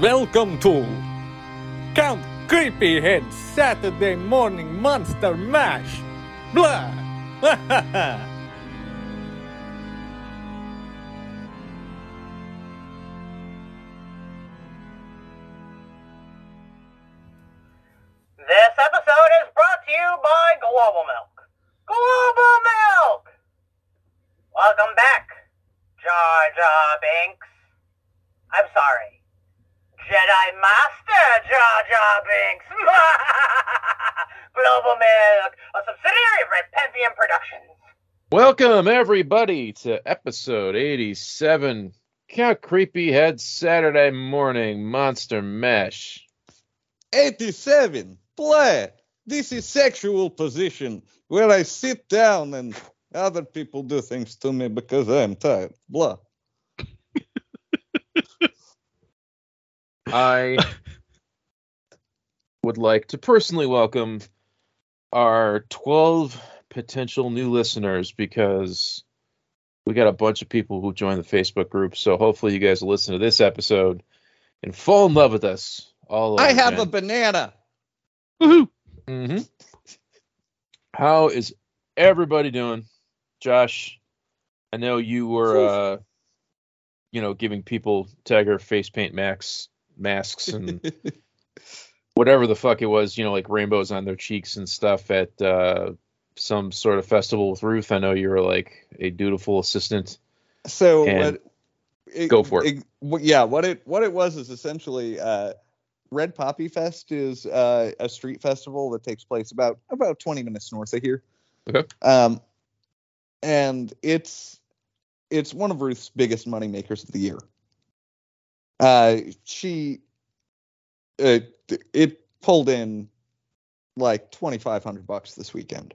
Welcome to Count Creepyhead Saturday Morning Monster Mash. Blah. Jedi Master Jar Jar Binks. Global Milk, a subsidiary of Red Pantheon Productions. Welcome everybody to episode 87 Count Creepy Head Saturday Morning Monster Mash. 87. Play. This is sexual position where I sit down and other people do things to me because I'm tired. Blah. I would like to personally welcome our 12 potential new listeners because we got a bunch of people who joined the Facebook group. So hopefully you guys will listen to this episode and fall in love with us all I have again. a banana. Mm-hmm. How is everybody doing? Josh, I know you were, uh, you know, giving people Tiger face paint max masks and whatever the fuck it was, you know, like rainbows on their cheeks and stuff at uh, some sort of festival with Ruth. I know you were like a dutiful assistant. So what, it- go for it. what- yeah, what it what it was is essentially uh, Red Poppy Fest is uh, a street festival that takes place about about 20 minutes north of here. Okay. Um, and it's it's one of Ruth's biggest money makers of the year. Uh, she uh, it pulled in like 2500 bucks this weekend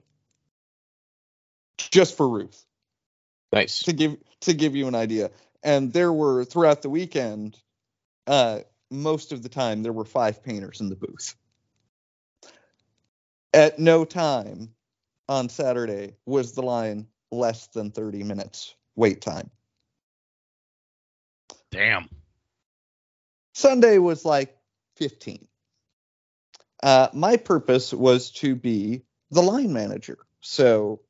just for Ruth Nice. to give to give you an idea. And there were throughout the weekend, uh, most of the time there were five painters in the booth. At no time on Saturday was the line less than 30 minutes wait time. Damn. Sunday was like 15. Uh, my purpose was to be the line manager. So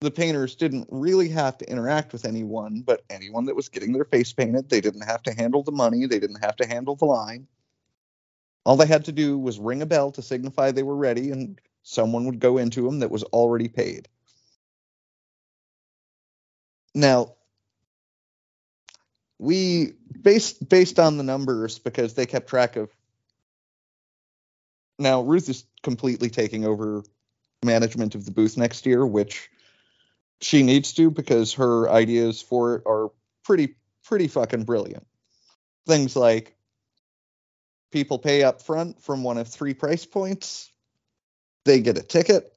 the painters didn't really have to interact with anyone, but anyone that was getting their face painted, they didn't have to handle the money, they didn't have to handle the line. All they had to do was ring a bell to signify they were ready, and someone would go into them that was already paid. Now, we based based on the numbers because they kept track of now ruth is completely taking over management of the booth next year which she needs to because her ideas for it are pretty pretty fucking brilliant. Things like people pay up front from one of three price points they get a ticket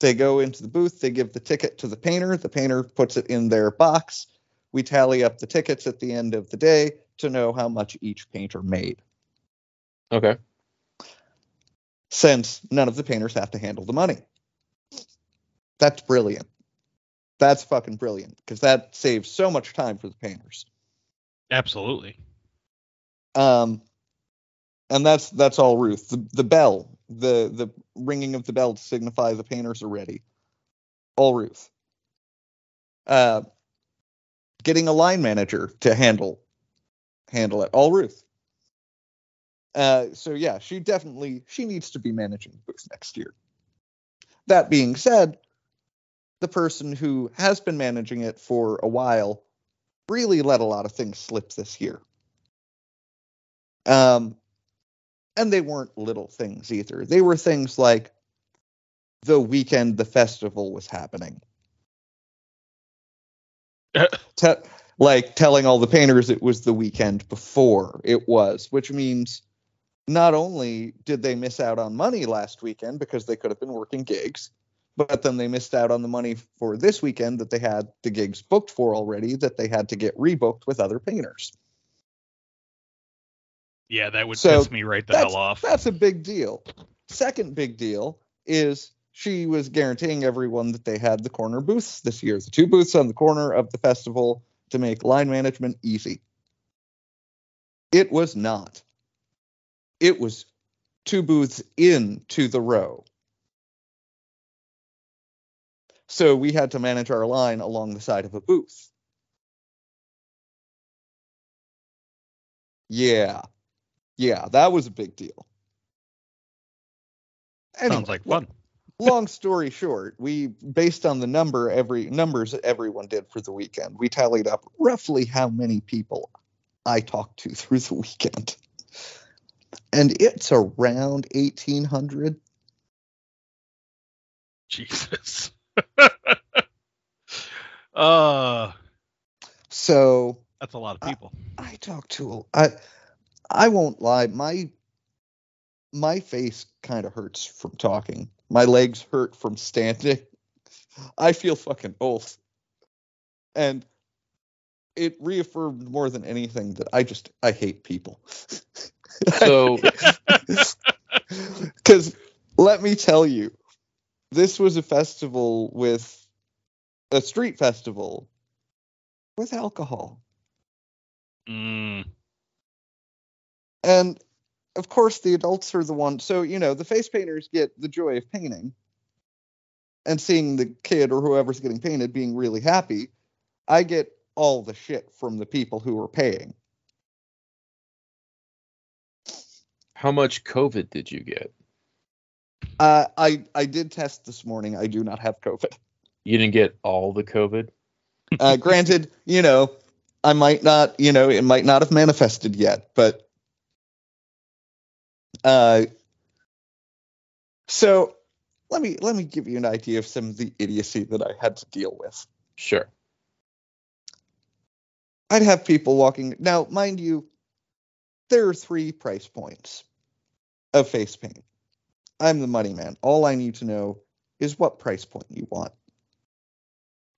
they go into the booth they give the ticket to the painter the painter puts it in their box we tally up the tickets at the end of the day to know how much each painter made. Okay. since none of the painters have to handle the money. That's brilliant. That's fucking brilliant because that saves so much time for the painters. Absolutely. um and that's that's all ruth. The, the bell the the ringing of the bell to signify the painters are ready. All ruth. Uh getting a line manager to handle handle it all ruth uh so yeah she definitely she needs to be managing booth next year that being said the person who has been managing it for a while really let a lot of things slip this year um, and they weren't little things either. They were things like the weekend the festival was happening. Te- like telling all the painters it was the weekend before it was, which means not only did they miss out on money last weekend because they could have been working gigs, but then they missed out on the money for this weekend that they had the gigs booked for already that they had to get rebooked with other painters. Yeah, that would So, piss me right the hell off. That's a big deal. Second big deal is she was guaranteeing everyone that they had the corner booths this year, the two booths on the corner of the festival to make line management easy. It was not. It was two booths into the row. So we had to manage our line along the side of a booth. Yeah. Yeah, that was a big deal. Anyway, Sounds like fun. Long story short, we based on the number every numbers that everyone did for the weekend, we tallied up roughly how many people I talked to through the weekend. And it's around 1800. Jesus. uh, So that's a lot of people. I talked to I I won't lie, my my face kind of hurts from talking. My legs hurt from standing. I feel fucking old. And it reaffirmed more than anything that I just I hate people. So Cuz let me tell you, this was a festival with a street festival with alcohol. Mm, And of course, the adults are the ones. So, you know, the face painters get the joy of painting and seeing the kid or whoever's getting painted being really happy. I get all the shit from the people who are paying. how much COVID did you get? Uh, I I did test this morning. I do not have COVID. You didn't get all the COVID. Uh, granted, you know, I might not, you know, it might not have manifested yet, but uh, so let me let me give you an idea of some of the idiocy that I had to deal with. Sure. I'd have people walking. Now, mind you, there are three price points of face paint. I'm the money man. All I need to know is what price point you want.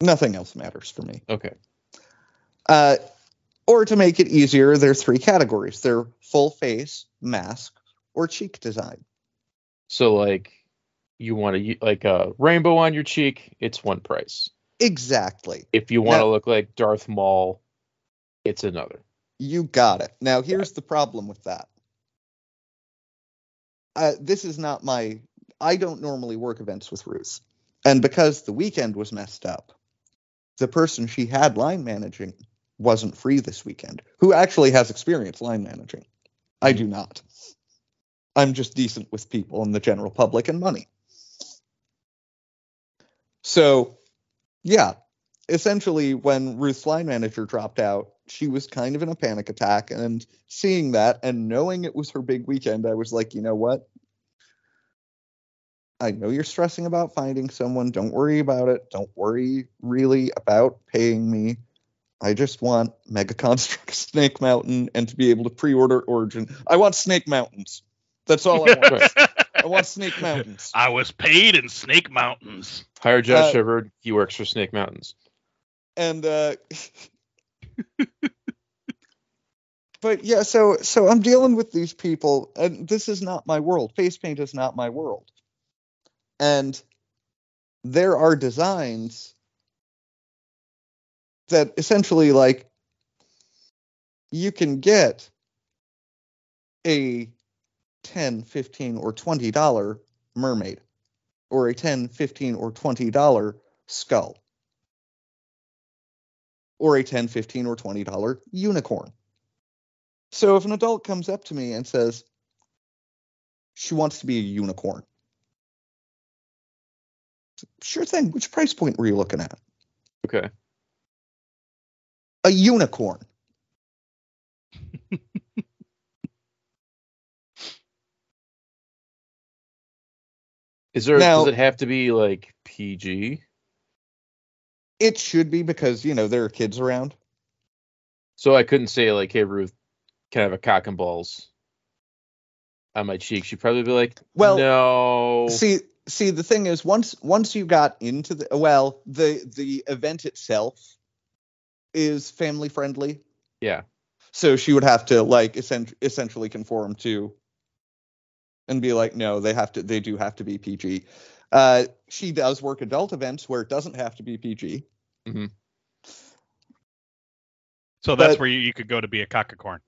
Nothing else matters for me. Okay. Uh, or to make it easier, there are three categories. They're full face, mask, or cheek design. So like you want to like a rainbow on your cheek, it's one price. Exactly. If you want to look like Darth Maul, it's another. You got it. Now, here's the problem with that. Uh, this is not my. I don't normally work events with Ruth. And because the weekend was messed up, the person she had line managing wasn't free this weekend, who actually has experience line managing. I do not. I'm just decent with people and the general public and money. So, yeah, essentially, when Ruth's line manager dropped out, she was kind of in a panic attack. And seeing that and knowing it was her big weekend, I was like, you know what? I know you're stressing about finding someone. Don't worry about it. Don't worry really about paying me. I just want Mega Construx Snake Mountain and to be able to pre order Origin. I want Snake Mountains. That's all I want. I want Snake Mountains. I was paid in Snake Mountains. Hire Josh Uh, Shepard. He works for Snake Mountains. and uh but yeah so so i'm dealing with these people and this is not my world face paint is not my world and there are designs that essentially like you can get a 10 15 or 20 dollar mermaid or a 10 15 or 20 dollar skull or a 10 15 or 20 dollar unicorn. So if an adult comes up to me and says she wants to be a unicorn sure thing which price point were you looking at? Okay. a unicorn Is there Now- does it have to be like PG? it should be because you know there are kids around So I couldn't say like, hey Ruth, can I have a cock and balls on my cheek? She'd probably be like, Well, no. see see the thing is once once you got into the well the the event itself is family friendly yeah. so she would have to like essen- essentially conform to and be like no they have to they do have to be pg uh she does work adult events where it doesn't have to be pg Mm-hmm. So that's But- where you, you could go to be a cockacorn.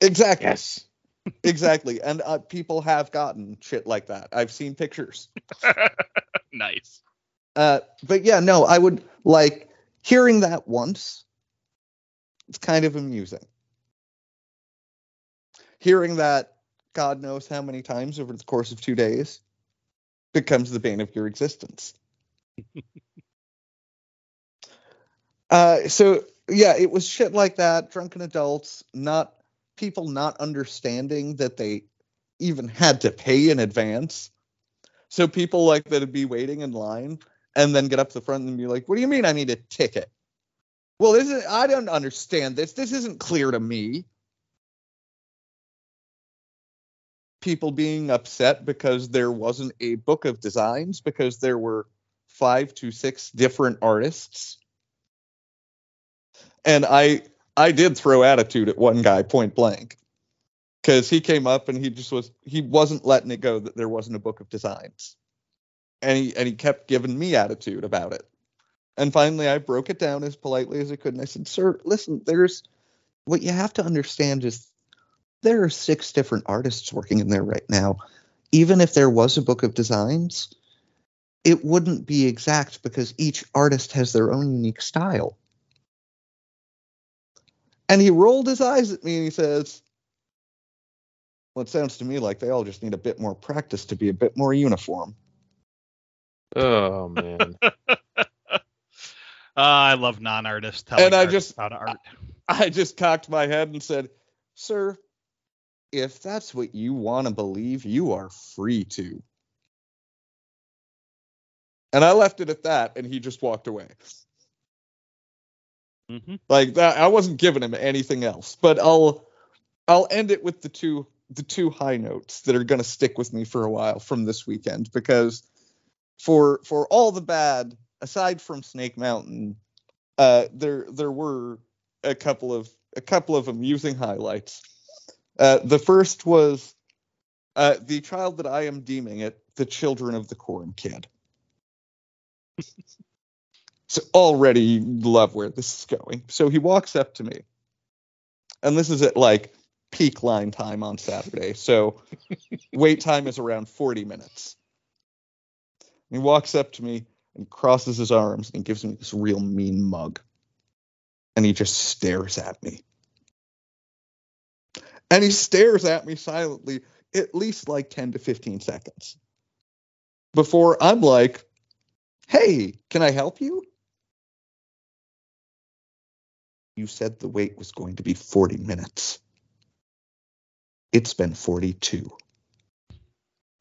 Exactly. Yes. Exactly. And uh, people have gotten shit like that. I've seen pictures. nice. Uh, but yeah, no, I would like hearing that once. It's kind of amusing. Hearing that, God knows how many times over the course of two days, becomes the bane of your existence. uh, so yeah, it was shit like that. Drunken adults, not people not understanding that they even had to pay in advance. So people like that'd be waiting in line and then get up to the front and be like, "What do you mean I need a ticket?" Well, this is I don't understand this. This isn't clear to me. People being upset because there wasn't a book of designs because there were five to six different artists. And I I did throw attitude at one guy point blank because he came up and he just was he wasn't letting it go that there wasn't a book of designs and he and he kept giving me attitude about it and finally i broke it down as politely as i could and i said sir listen there's what you have to understand is there are six different artists working in there right now even if there was a book of designs it wouldn't be exact because each artist has their own unique style and he rolled his eyes at me and he says well, it sounds to me like they all just need a bit more practice to be a bit more uniform. Oh man. Uh, I love non-artists telling And I just- how to art. I just cocked my head and said, Sir, if that's what you want to believe, you are free to. And I left it at that, and he just walked away. hmm Like that, I wasn't giving him anything else. But I'll, I'll end it with the two, the two high notes that are going to stick with me for a while from this weekend because, for for all the bad, aside from Snake Mountain, uh, there there were a couple of a couple of amusing highlights. Uh, the first was uh, the child that I am deeming it the Children of the Corn kid. so already love where this is going. So he walks up to me, and this is at like peak line time on Saturday. So wait time is around 40 minutes. He walks up to me and crosses his arms and gives me this real mean mug. And he just stares at me. And he stares at me silently at least like 10 to 15 seconds before I'm like, hey, can I help you? You said the wait was going to be 40 minutes. It's been 42.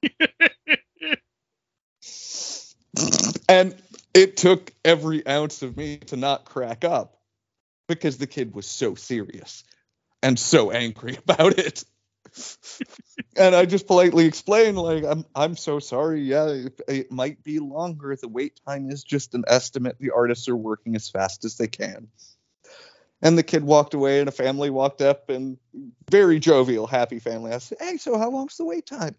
and it took every ounce of me to not crack up because the kid was so serious and so angry about it. and I just politely explained, like, I'm I'm so sorry. Yeah, it, it might be longer. The wait time is just an estimate. The artists are working as fast as they can. And the kid walked away, and a family walked up, and very jovial, happy family. I said, "Hey, so how long's the wait time?"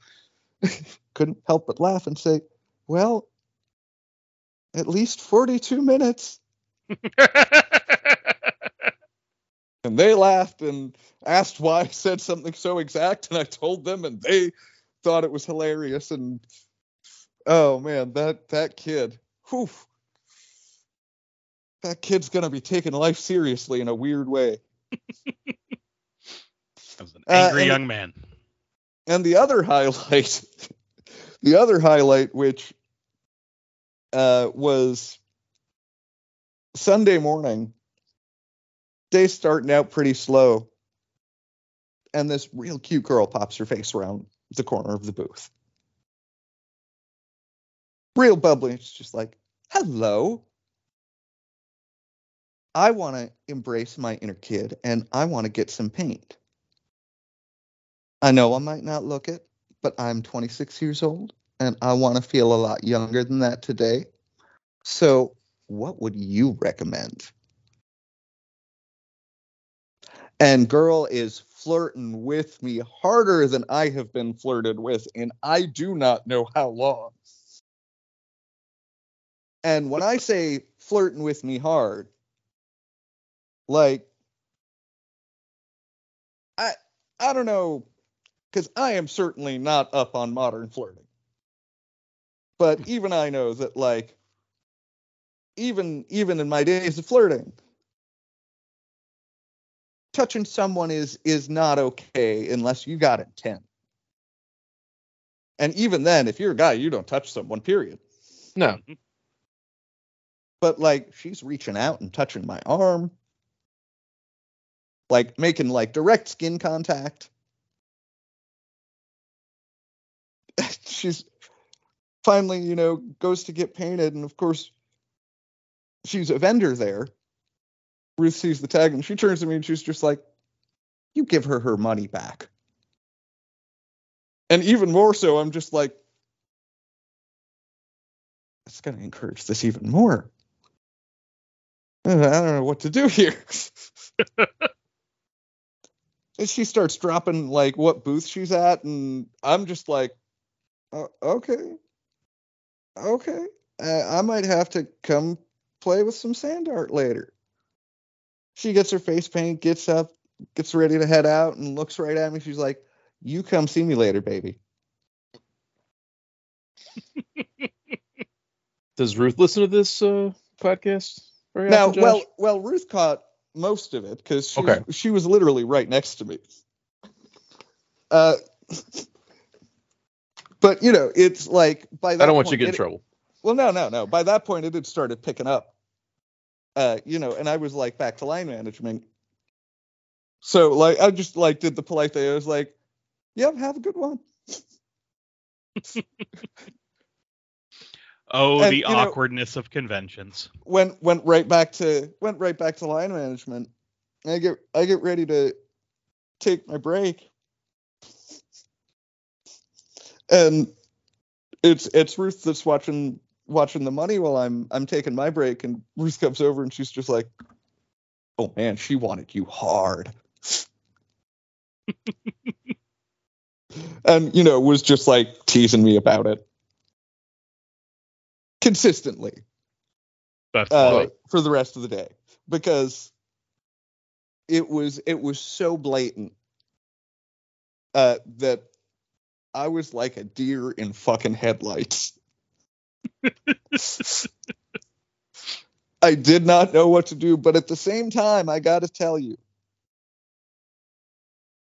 Couldn't help but laugh and say, "Well, at least 42 minutes." And they laughed and asked why I said something so exact, and I told them, and they thought it was hilarious. And oh man, that that kid, whew, that kid's gonna be taking life seriously in a weird way. That was an Uh, angry and- young man. And the other highlight, the other highlight, which uh, was Sunday morning, day starting out pretty slow, and this real cute girl pops her face around the corner of the booth. Real bubbly. It's just like, hello. I want to embrace my inner kid and I want to get some paint. I know I might not look it, but I'm 26 years old and I want to feel a lot younger than that today. So, what would you recommend? And girl is flirting with me harder than I have been flirted with, and I do not know how long. And when I say flirting with me hard, like I I don't know, because I am certainly not up on modern flirting. But even I know that, like, even even in my days of flirting, touching someone is is not okay unless you got intent. And even then, if you're a guy, you don't touch someone. Period. No. But like, she's reaching out and touching my arm, like making like direct skin contact. she's finally, you know, goes to get painted, and of course, she's a vendor there. Ruth sees the tag and she turns to me and she's just like, "You give her her money back." And even more so, I'm just like, it's going to encourage this even more. I don't know what to do here. she starts dropping like what booth she's at, and I'm just like, uh, okay, okay, uh, I might have to come play with some sand art later. She gets her face paint, gets up, gets ready to head out, and looks right at me. She's like, "You come see me later, baby." Does Ruth listen to this uh, podcast? Now, often, well, well, Ruth caught most of it because she, Okay. was- she was literally right next to me. Uh, but you know, it's like by that I don't want you to get in it- trouble. Well, no, no, no. By that point, it had started picking up. Uh, you know, and I was like back to line management. So like, I just like did the polite thing. I was like, "Yep, have a good one." Oh, And, the you know- awkwardness of conventions. went went right back to went right back to line management. And I get I get ready to take my break. And it's it's Ruth that's watching watching the money while I'm I'm taking my break and Ruth comes over and she's just like, "Oh man, she wanted you hard." and you know, was just like teasing me about it consistently That's uh, for the rest of the day because it was it was so blatant uh, that I was like a deer in fucking headlights. I did not know what to do, but at the same time, I got to tell you,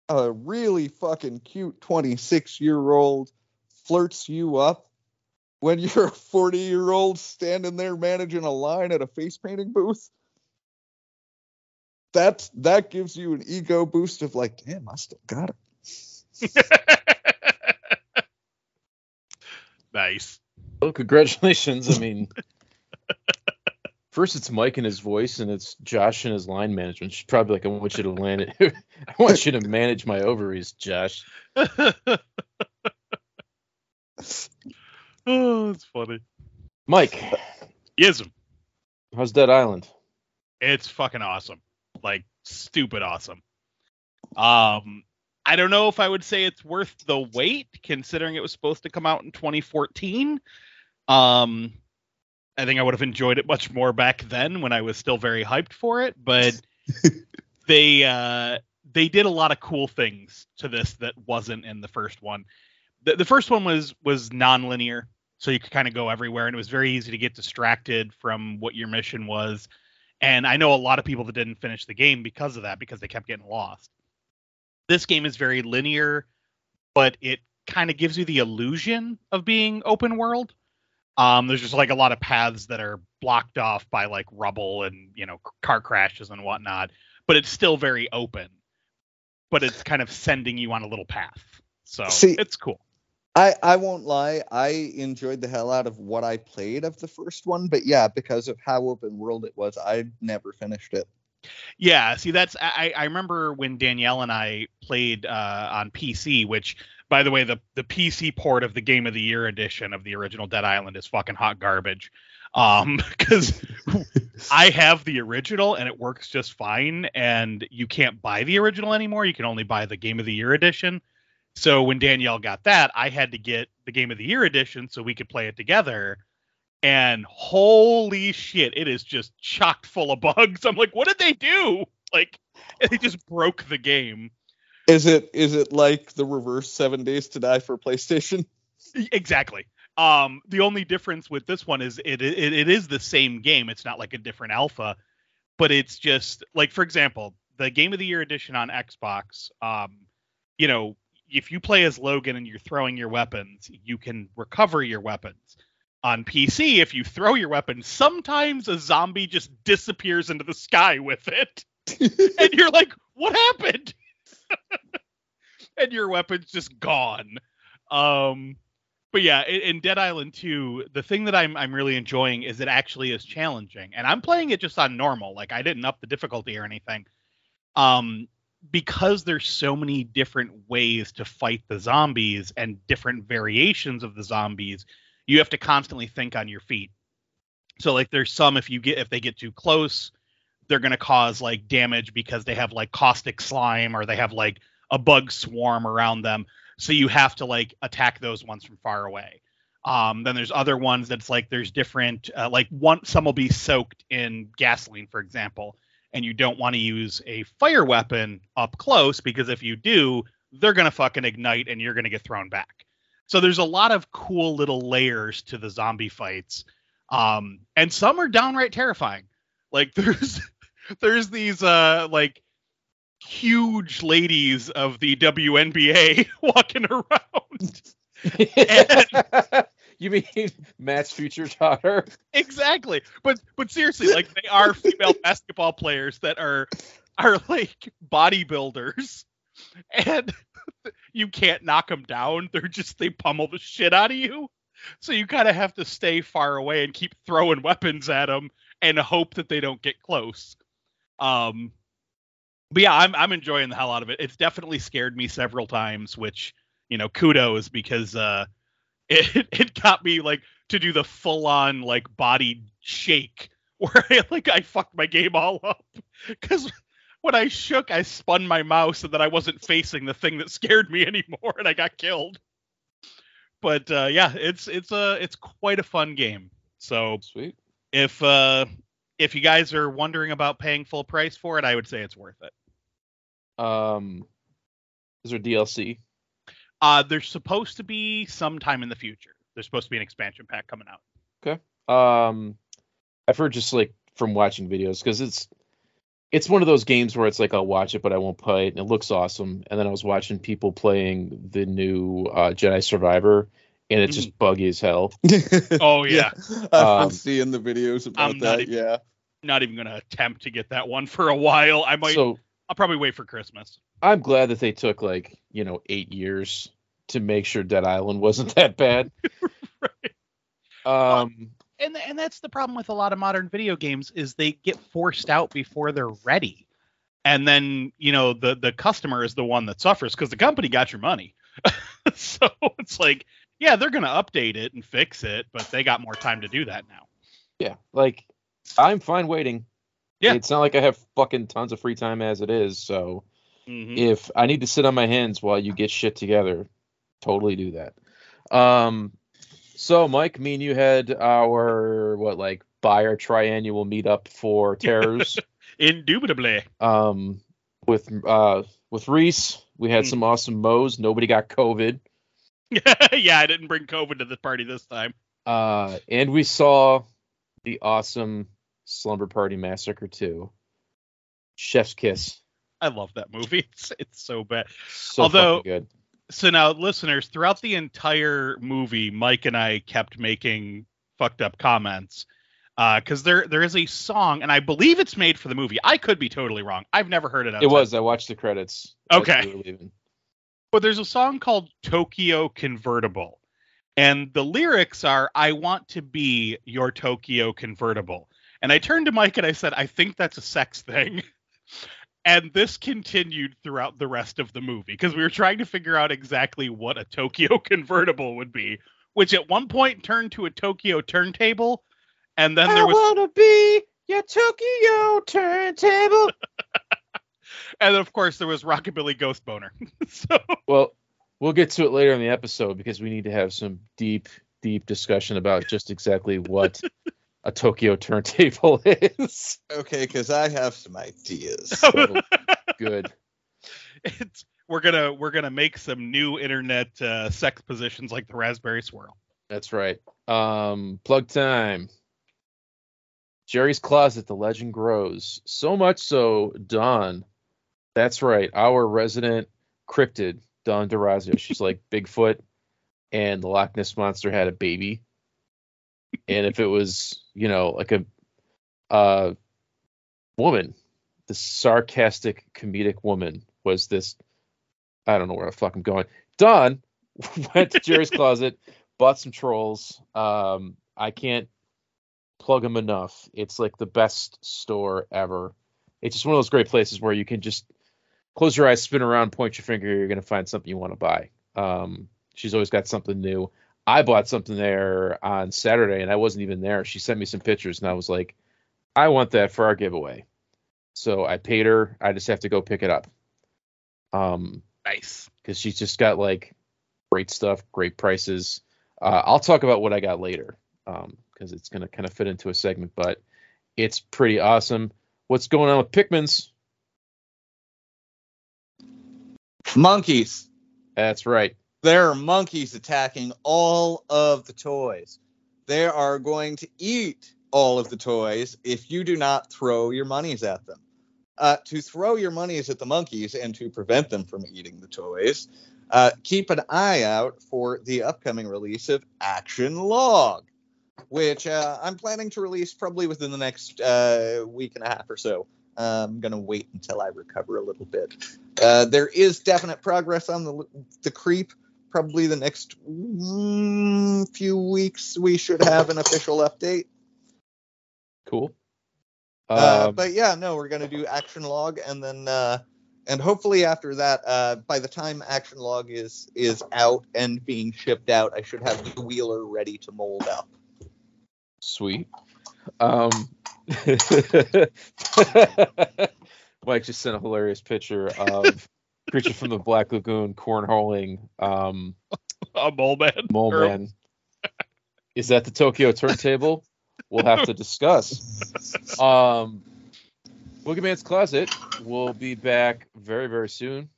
a really fucking cute 26 year old flirts you up when you're a 40 year old standing there managing a line at a face painting booth. That that gives you an ego boost of like, damn, I still got it. nice. Well, congratulations. I mean, first it's Mike and his voice, and it's Josh and his line management. She's probably like, I want you to land it. I want you to manage my ovaries, Josh. oh, it's funny. Mike, Yes, how's Dead Island? it's fucking awesome. Like stupid awesome. Um, I don't know if I would say it's worth the wait, considering it was supposed to come out in 2014. Um, I think I would have enjoyed it much more back then when I was still very hyped for it. But they uh, they did a lot of cool things to this that wasn't in the first one. The, the first one was was non-linear, so you could kind of go everywhere, and it was very easy to get distracted from what your mission was. And I know a lot of people that didn't finish the game because of that, because they kept getting lost. This game is very linear, but it kind of gives you the illusion of being open world. Um, there's just like a lot of paths that are blocked off by like rubble and you know car crashes and whatnot, but it's still very open. But it's kind of sending you on a little path, so See- it's cool. I I won't lie, I enjoyed the hell out of what I played of the first one, but yeah, because of how open world it was, I never finished it. Yeah, see, that's I, I remember when Danielle and I played uh, on PC, which, by the way, the the PC port of the Game of the Year edition of the original Dead Island is fucking hot garbage. Um, because I have the original and it works just fine, and you can't buy the original anymore. You can only buy the Game of the Year edition. So when Danielle got that, I had to get the Game of the Year edition so we could play it together. And holy shit, it is just chocked full of bugs. I'm like, what did they do? Like, they just broke the game. Is it is it like the reverse Seven Days to Die for PlayStation? Exactly. Um, the only difference with this one is it, it it is the same game. It's not like a different alpha, but it's just like for example, the Game of the Year edition on Xbox. Um, you know, if you play as Logan and you're throwing your weapons, you can recover your weapons. On PC, if you throw your weapon, sometimes a zombie just disappears into the sky with it, and you're like, "What happened?" and your weapon's just gone. Um, but yeah, in, Dead Island 2, the thing that I'm I'm really enjoying is it actually is challenging, and I'm playing it just on normal. Like I didn't up the difficulty or anything. Um, because there's so many different ways to fight the zombies and different variations of the zombies, you have to constantly think on your feet. So like there's some if you get if they get too close, they're going to cause like damage because they have like caustic slime or they have like a bug swarm around them. So you have to like attack those ones from far away. Um, then there's other ones that's like there's different uh, like one some will be soaked in gasoline, for example, and you don't want to use a fire weapon up close because if you do, they're gonna fucking ignite and you're gonna get thrown back. So there's a lot of cool little layers to the zombie fights. Um, and some are downright terrifying. Like there's there's these uh like huge ladies of the WNBA walking around. and, you mean Matt's future daughter? Exactly. But but seriously, like they are female basketball players that are are like bodybuilders. And you can't knock them down. They're just they pummel the shit out of you. So you kind of have to stay far away and keep throwing weapons at them and hope that they don't get close. Um, but yeah, I'm I'm enjoying the hell out of it. It's definitely scared me several times, which you know, kudos because uh, it it got me like to do the full on like body shake where I like I fucked my game all up because when I shook, I spun my mouse and then I wasn't facing the thing that scared me anymore, and I got killed. But uh, yeah, it's it's a it's quite a fun game. So sweet. If uh, if you guys are wondering about paying full price for it, I would say it's worth it. Um, is there DLC? Uh, there's supposed to be sometime in the future. There's supposed to be an expansion pack coming out. Okay. Um, I've heard just like from watching videos because it's it's one of those games where it's like I'll watch it but I won't play it and it looks awesome. And then I was watching people playing the new uh, Jedi Survivor and it's just buggy as hell. oh yeah, I've um, been seeing the videos about I'm that. Even, yeah, not even gonna attempt to get that one for a while. I might. So, I'll probably wait for Christmas. I'm glad that they took like you know eight years to make sure Dead Island wasn't that bad. right. Um. And and that's the problem with a lot of modern video games is they get forced out before they're ready, and then you know the the customer is the one that suffers because the company got your money. so it's like yeah, they're going to update it and fix it, but they got more time to do that now. Yeah, like I'm fine waiting. Yeah. It's not like I have fucking tons of free time as it is, so mm-hmm. if I need to sit on my hands while you get shit together, totally do that. Um so Mike, me and you had our what like buyer triannual meetup for terrors. Indubitably. Um with uh with Reese, we had mm. some awesome mows. Nobody got COVID. yeah, I didn't bring COVID to the party this time. Uh, and we saw the awesome Slumber Party Massacre 2. Chef's Kiss. I love that movie. It's, it's so bad. So Although, good. So now, listeners, throughout the entire movie, Mike and I kept making fucked up comments because uh, there there is a song, and I believe it's made for the movie. I could be totally wrong. I've never heard it. It was. I watched the credits. Okay. But there's a song called Tokyo Convertible. And the lyrics are, I want to be your Tokyo convertible. And I turned to Mike and I said, I think that's a sex thing. and this continued throughout the rest of the movie because we were trying to figure out exactly what a Tokyo convertible would be, which at one point turned to a Tokyo turntable. And then there was. I want to be your Tokyo turntable. and of course there was Rockabilly Ghost Boner. so well, we'll get to it later in the episode because we need to have some deep, deep discussion about just exactly what a Tokyo turntable is. Okay, because I have some ideas. So, good. it's we're gonna we're gonna make some new internet uh, sex positions like the raspberry swirl. That's right. Um, plug time. Jerry's Closet, the legend grows. So much so, Don. That's right. Our resident cryptid, Don DeRazio. She's like Bigfoot, and the Loch Ness monster had a baby. And if it was, you know, like a uh, woman, the sarcastic comedic woman was this. I don't know where the fuck I'm going. Dawn went to Jerry's Closet, bought some trolls. Um, I can't plug them enough. It's like the best store ever. It's just one of those great places where you can just close your eyes, spin around, point your finger. You're gonna find something you want to buy. Um, she's always got something new. I bought something there on Saturday, and I wasn't even there. She sent me some pictures, and I was like, I want that for our giveaway. So I paid her. I just have to go pick it up. Um, Nice. because she's just got like great stuff, great prices. Uh, I'll talk about what I got later because it's going to kind of fit into a segment, but it's pretty awesome. What's going on with Pikmin's? Monkeys. That's right. There are monkeys attacking all of the toys. They are going to eat all of the toys if you do not throw your monies at them. Uh, to throw your monies at the monkeys and to prevent them from eating the toys, uh, keep an eye out for the upcoming release of Action Log, which uh, I'm planning to release probably within the next uh, week and a half or so. I'm gonna wait until I recover a little bit. Uh, there is definite progress on the the creep. Probably the next mm, few weeks we should have an official update. Cool. Uh, Um, but yeah, no, we're gonna do action log, and then uh, and hopefully after that, uh, by the time action log is is out and being shipped out, I should have the wheeler ready to mold up. Sweet. Um, Mike just sent a hilarious picture of creature from the Black Lagoon cornholing um, A mole man. mole man. Is that the Tokyo turntable? We'll have to discuss. Um, Boogeyman's Closet will be back very, very soon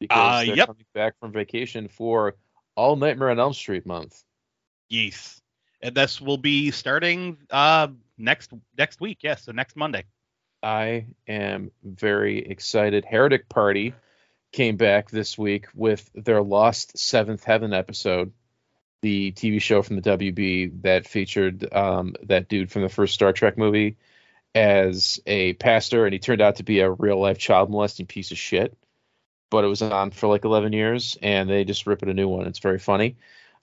because Uh, they're yep. coming back from vacation for All Nightmare on Elm Street month. Yes. And this will be starting uh next next week. Yes, so next Monday. I am very excited. Heretic Party came back this week with their Lost Seventh Heaven episode, the TV show from the WB that featured um, that dude from the first Star Trek movie as a pastor, and he turned out to be a real life child molesting piece of shit. But it was on for like 11 years, and they just rip it a new one. It's very funny.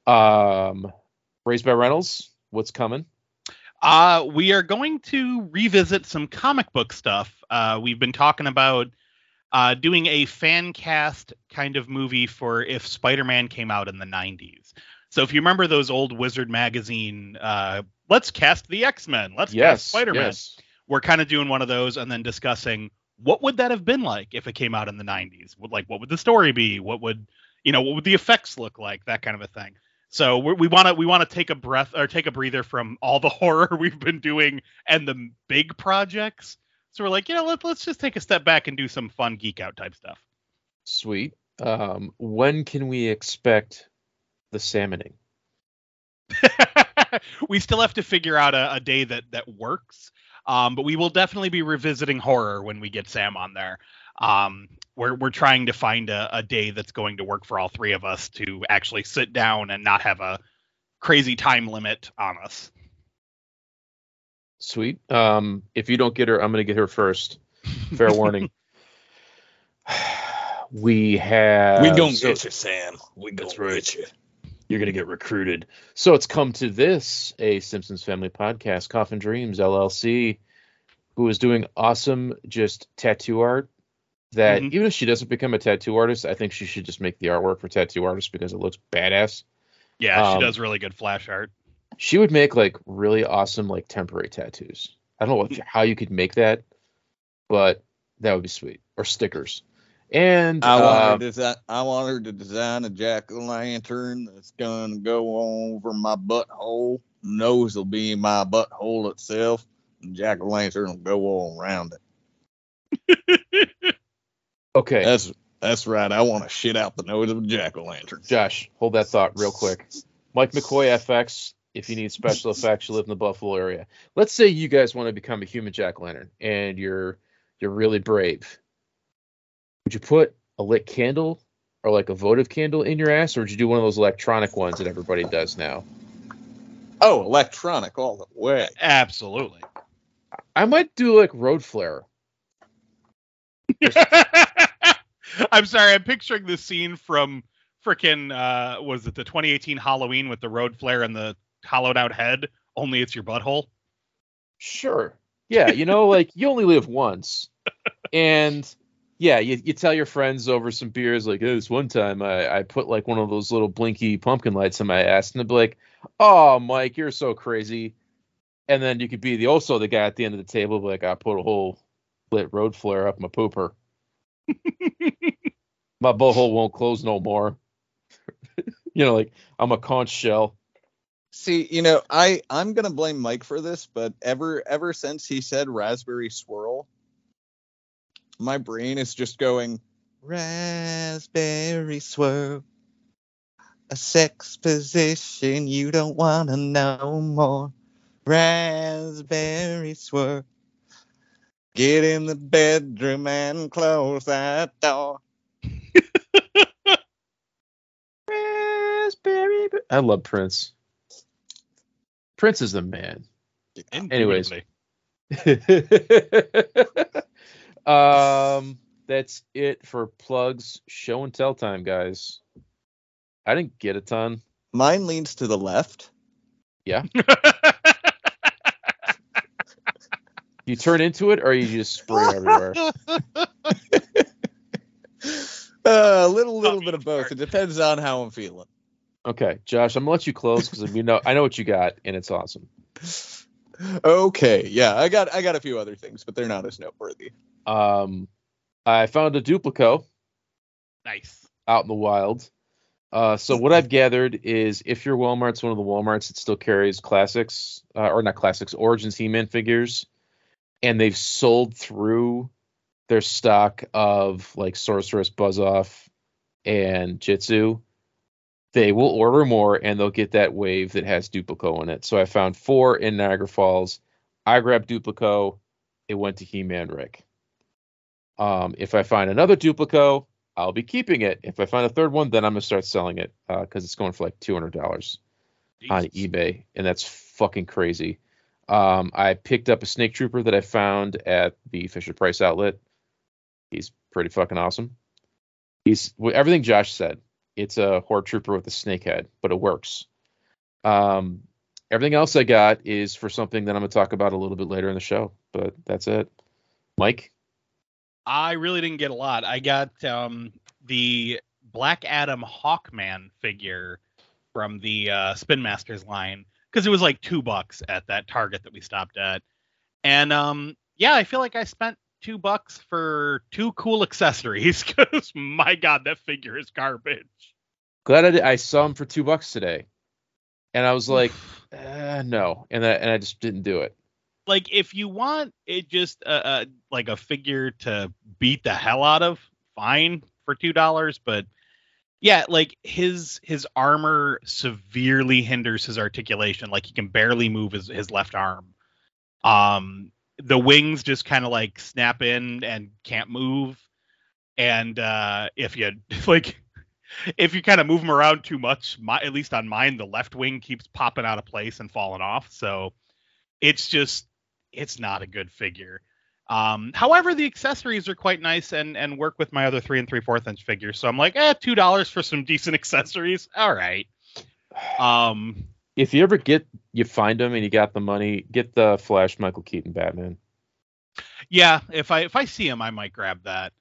Um, Raised by Reynolds, what's coming? Uh, we are going to revisit some comic book stuff. Uh, we've been talking about uh, doing a fan cast kind of movie for if Spider-Man came out in the 90s. So if you remember those old Wizard magazine, uh, let's cast the X-Men, let's yes, cast Spider-Man. yes. We're kind of doing one of those and then discussing what would that have been like if it came out in the 90s? Would like what would the story be? What would you know? What would the effects look like? That kind of a thing. So we want to we want to take a breath or take a breather from all the horror we've been doing and the big projects. So we're like, you know, let, let's just take a step back and do some fun geek out type stuff. Sweet. Um, when can we expect the salmoning? we still have to figure out a, a day that that works. Um, but we will definitely be revisiting horror when we get Sam on there. Um, we're we're trying to find a, a day that's going to work for all three of us to actually sit down and not have a crazy time limit on us. Sweet. Um, if you don't get her, I'm gonna get her first. Fair warning. we have. so- you, Sam. We That's right. You're gonna get recruited. So it's come to this, a Simpsons Family Podcast, Coffin Dreams LLC, who is doing awesome just tattoo art. That Mhm. even if she doesn't become a tattoo artist, I think she should just make the artwork for tattoo artists because it looks badass. Yeah, Um, she does really good flash art. She would make like really awesome like temporary tattoos. I don't know what, how you could make that, but that would be sweet. Or stickers. And I want, uh, her to design, I want her to design a jack o' lantern that's gonna go over my butthole. Nose will be my butthole itself. And jack o' lantern will go all around it. okay. That's That's right. I want to shit out the nose of a jack o' lantern. Josh, hold that thought real quick. Mike McCoy FX. If you need special effects, you live in the Buffalo area. Let's say you guys want to become a human jack lantern, and you're you're really brave. Would you put a lit candle or like a votive candle in your ass, or would you do one of those electronic ones that everybody does now? Oh, electronic all the way. Absolutely. I might do like road flare. I'm sorry. I'm picturing the scene from frickin' uh, was it the 2018 Halloween with the road flare and the hollowed out head? Only it's your butthole. Sure. Yeah, you know, like you only live once. And yeah, you, you tell your friends over some beers, like, oh, this one time I, I put like one of those little blinky pumpkin lights in my ass, and they'll be like, Oh, Mike, you're so crazy. And then you could be the also the guy at the end of the table, like, I put a whole lit road flare up my pooper. my butthole won't close no more. you know, like I'm a conch shell. See, you know, I I'm gonna blame Mike for this, but ever ever since he said raspberry swirl, my brain is just going raspberry swirl, a sex position you don't wanna know more. Raspberry swirl, get in the bedroom and close that door. Raspberry. I love Prince. Prince is the man. Anyways. Um, that's it for plugs. Show and tell time, guys. I didn't get a ton. Mine leans to the left. Yeah. you turn into it, or you just spray everywhere. Uh, a little little bit of both. It depends on how I'm feeling. Okay, Josh, I'm gonna let you close because we know I know what you got, and it's awesome. Okay, yeah, I got I got a few other things, but they're not as noteworthy. Um, I found a duplico nice. out in the wild. Uh, so what I've gathered is if your Walmart's one of the Walmarts that still carries classics, uh, or not classics, Origins He-Man figures, and they've sold through their stock of like Sorceress, Buzz-Off, and Jitsu, they will order more and they'll get that wave that has Duplico in it. So I found four in Niagara Falls. I grabbed Duplico. It went to He-Man Rick. Um, if I find another Duplico, I'll be keeping it. If I find a third one, then I'm gonna start selling it because it's going for like two hundred dollars on eBay, and that's fucking crazy. Um, I picked up a snake trooper that I found at the Fisher Price outlet. He's pretty fucking awesome. He's everything Josh said. It's a horde trooper with a snake head, but it works. Um, everything else I got is for something that I'm gonna talk about a little bit later in the show, but that's it. Mike, I really didn't get a lot. I got um, the Black Adam Hawkman figure from the uh, Spin Masters line because it was like two bucks at that Target that we stopped at, and um, yeah, I feel like I spent two bucks for two cool accessories because my god, that figure is garbage. glad I, did, I saw him for two bucks today, and I was like, uh, no, and I, and I just didn't do it. like if you want it just uh, uh like a figure to beat the hell out of fine for two dollars. But yeah like his his armor severely hinders his articulation. Like he can barely move his, his left arm. Um the wings just kind of like snap in and can't move and uh if you like if you kind of move them around too much my at least on mine the left wing keeps popping out of place and falling off so it's just it's not a good figure. Um, however, the accessories are quite nice and and work with my other three and three fourth inch figures. So I'm like, eh, two dollars for some decent accessories. All right. Um, If you ever get you find him and you got the money, get the Flash Michael Keaton Batman. yeah, if I if I see him, I might grab that.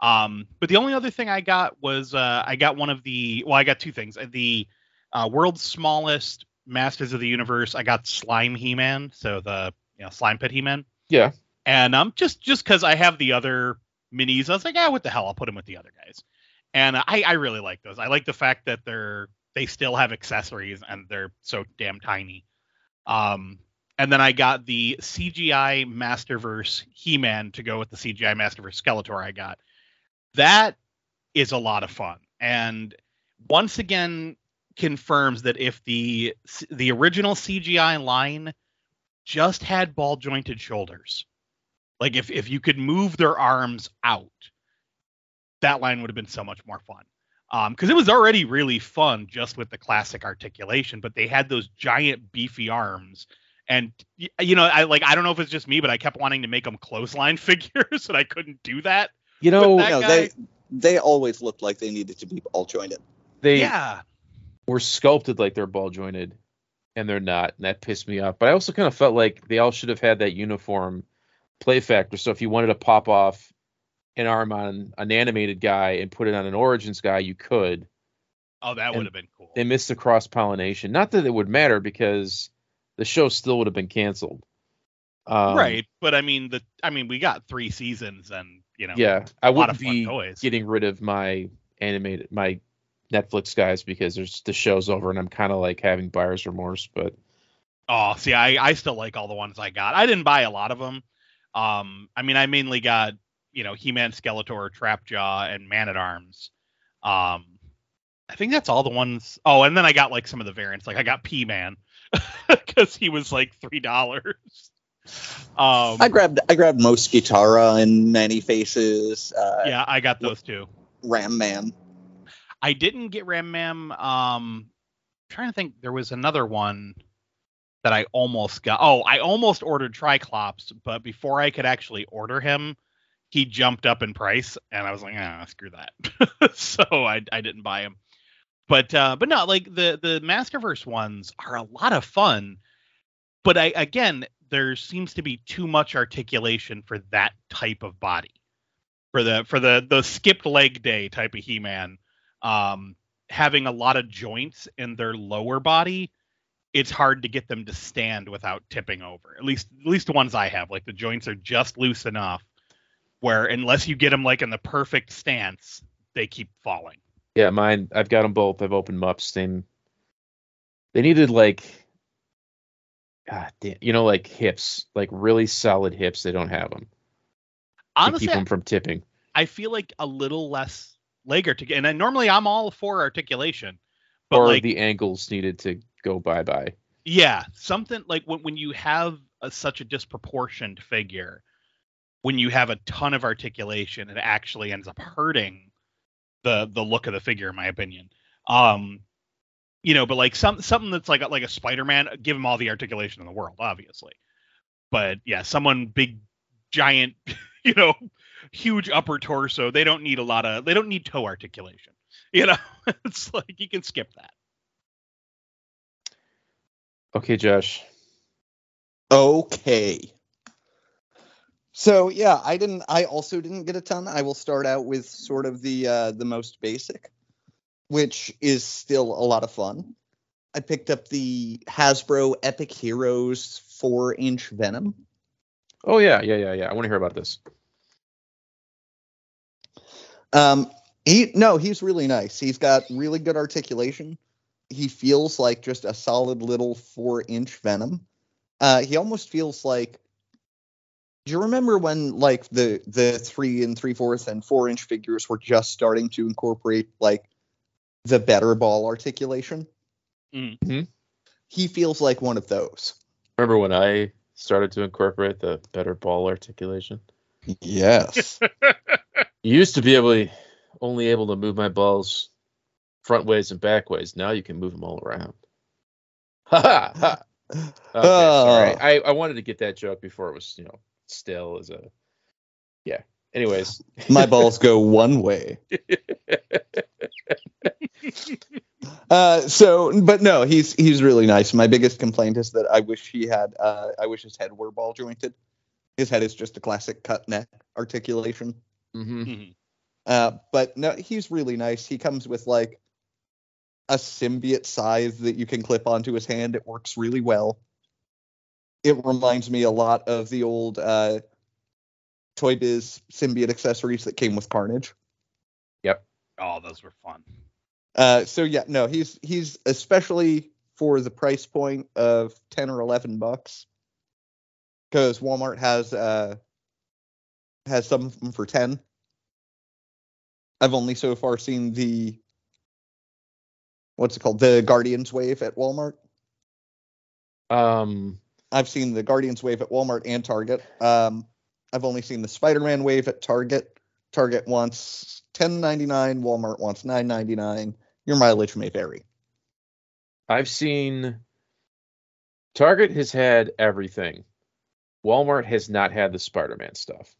Um, but the only other thing I got was uh, I got one of the well, I got two things. The uh, world's smallest Masters of the Universe. I got Slime He-Man, so the you know Slime Pit He-Man. Yeah. And um, just just because I have the other minis, I was like, ah, what the hell? I'll put them with the other guys. And I I really like those. I like the fact that they're they still have accessories and they're so damn tiny. Um, and then I got the CGI Masterverse He-Man to go with the CGI Masterverse Skeletor I got. That is a lot of fun. And once again confirms that if the the original CGI line just had ball jointed shoulders, like if if you could move their arms out, that line would have been so much more fun. Um, because it was already really fun just with the classic articulation, but they had those giant beefy arms. And you know, I like I don't know if it's just me, but I kept wanting to make them clothesline figures, and I couldn't do that. You know, that no, guy- they they always looked like they needed to be all jointed. they yeah, were sculpted like they're ball jointed, and they're not, and that pissed me off. But I also kind of felt like they all should have had that uniform play factor. So if you wanted to pop off an arm on an animated guy and put it on an Origins guy, you could. oh, that would have been cool. They missed the cross pollination. Not that it would matter because the show still would have been canceled. Um, right, but I mean the I mean we got three seasons, and you know, Yeah, I a lot of wouldn't be toys. getting rid of my animated my Netflix guys because there's the show's over and I'm kind of like having buyer's remorse. But Oh, see, I I still like all the ones I got. I didn't buy a lot of them. Um, I mean, I mainly got you know He-Man, Skeletor, Trapjaw, and Man at Arms. Um, I think that's all the ones. Oh, and then I got like some of the variants. Like I got P-Man because he was like three dollars. Um, I grabbed I grabbed Mosquitor and Man-E-Faces, uh, yeah, I got those too. Ram Man. I didn't get Ram Man. Um, I'm trying to think, there was another one that I almost got. Oh, I almost ordered Triclops, but before I could actually order him, he jumped up in price, and I was like, ah, screw that. so I I didn't buy him. But uh, but no, like the the Masterverse ones are a lot of fun. But I again, there seems to be too much articulation for that type of body. For the for the the skipped leg day type of He-Man um, having a lot of joints in their lower body, it's hard to get them to stand without tipping over. At least, at least the ones I have, like the joints are just loose enough where unless you get them like in the perfect stance, they keep falling. yeah, mine I've got them both. I've opened them up. Same. They needed like, God damn, you know, like hips, like really solid hips. They don't have them to keep them from tipping. I feel like a little less leg articulation. And I, normally I'm all for articulation, but or like the angles needed to go bye bye. Yeah, something like when when you have a, such a disproportioned figure, when you have a ton of articulation, it actually ends up hurting the the look of the figure, in my opinion. Um, you know, but like some something that's like like a Spider-Man, give him all the articulation in the world, obviously. But yeah, someone big, giant, you know, huge upper torso, they don't need a lot of they don't need toe articulation. You know, it's like you can skip that. Okay, Josh. Okay. So yeah, I didn't. I also didn't get a ton. I will start out with sort of the uh, the most basic, which is still a lot of fun. I picked up the Hasbro Epic Heroes four inch Venom. Oh yeah, yeah, yeah, yeah. I want to hear about this. Um, he no, he's really nice. He's got really good articulation. He feels like just a solid little four inch Venom. Uh, he almost feels like. Do you remember when like the the three and three fourths and four inch figures were just starting to incorporate like the better ball articulation? Mhm. Mhm. He feels like one of those. Remember when I started to incorporate the better ball articulation? Yes. You used to be able to, only able to move my balls front ways and back ways. Now you can move them all around. Ha ha ha. Okay, sorry. Oh. I, I wanted to get that joke before it was, you know, still is a yeah. Anyways. My balls go one way. Uh, so, but no, he's he's really nice. My biggest complaint is that I wish he had. Uh, I wish his head were ball jointed. His head is just a classic cut neck articulation. hmm Mhm. Uh, but no, he's really nice. He comes with like a symbiote scythe that you can clip onto his hand. It works really well. It reminds me a lot of the old uh, Toy Biz symbiote accessories that came with Carnage. Yep. Oh, those were fun. Uh, so yeah, no, he's he's especially for the price point of ten or eleven bucks, because Walmart has uh has some of them for ten. I've only so far seen the what's it called? The Guardians wave at Walmart. Um, I've seen the Guardians wave at Walmart and Target. Um, I've only seen the Spider-Man wave at Target. Target wants ten ninety nine. Walmart wants nine ninety nine. Your mileage may vary. I've seen Target has had everything. Walmart has not had the Spider-Man stuff.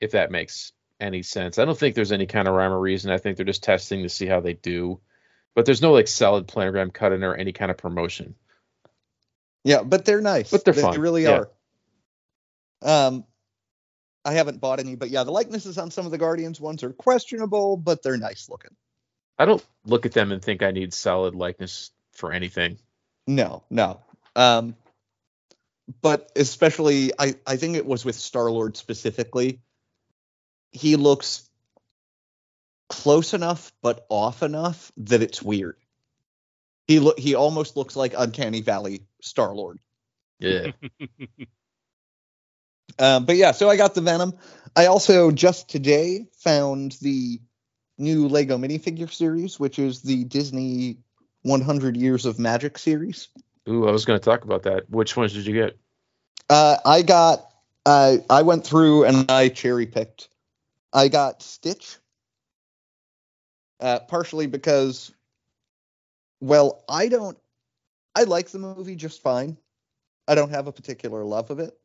If that makes any sense. I don't think there's any kind of rhyme or reason. I think they're just testing to see how they do. But there's no like solid planogram cut in or any kind of promotion. Yeah, but they're nice. But they're they, fun, They really yeah. are. Um, I haven't bought any, but yeah, the likenesses on some of the Guardians ones are questionable, but they're nice looking. I don't look at them and think I need solid likeness for anything. No, no. Um, but especially, I I think it was with Star Lord specifically. He looks close enough, but off enough that it's weird. He look he almost looks like Uncanny Valley Star Lord. Yeah. Um, but yeah, so I got the Venom. I also just today found the new Lego minifigure series, which is the Disney 100 Years of Magic series. Ooh, I was going to talk about that. Which ones did you get? Uh, I got, uh, I went through and I cherry picked. I got Stitch, uh, partially because, well, I don't, I like the movie just fine. I don't have a particular love of it.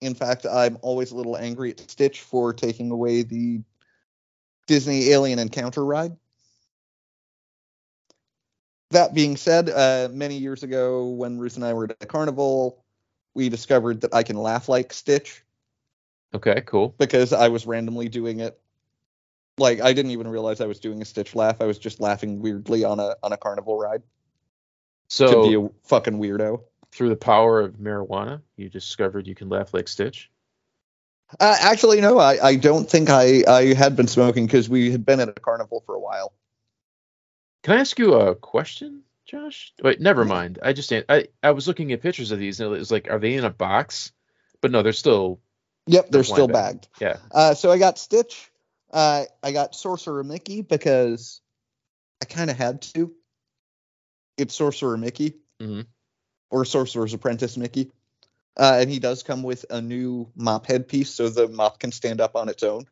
In fact, I'm always a little angry at Stitch for taking away the Disney Alien Encounter ride. That being said, uh, many years ago, when Ruth and I were at a carnival, we discovered that I can laugh like Stitch Okay, cool. because I was randomly doing it. Like I didn't even realize I was doing a Stitch laugh. I was just laughing weirdly on a on a carnival ride So to be a fucking weirdo. through the power of marijuana, you discovered you can laugh like Stitch. Uh, actually, no, I, I don't think I, I had been smoking because we had been at a carnival for a while. Can I ask you a question, Josh? Wait, never mind. I just I I was looking at pictures of these and it was like, are they in a box? But no, they're still Yep, they're still bag. bagged. yeah. Uh, so I got Stitch. Uh, I got Sorcerer Mickey because I kind of had to. It's Sorcerer Mickey Mhm. or Sorcerer's Apprentice Mickey. Uh, and he does come with a new mop headpiece, so the mop can stand up on its own,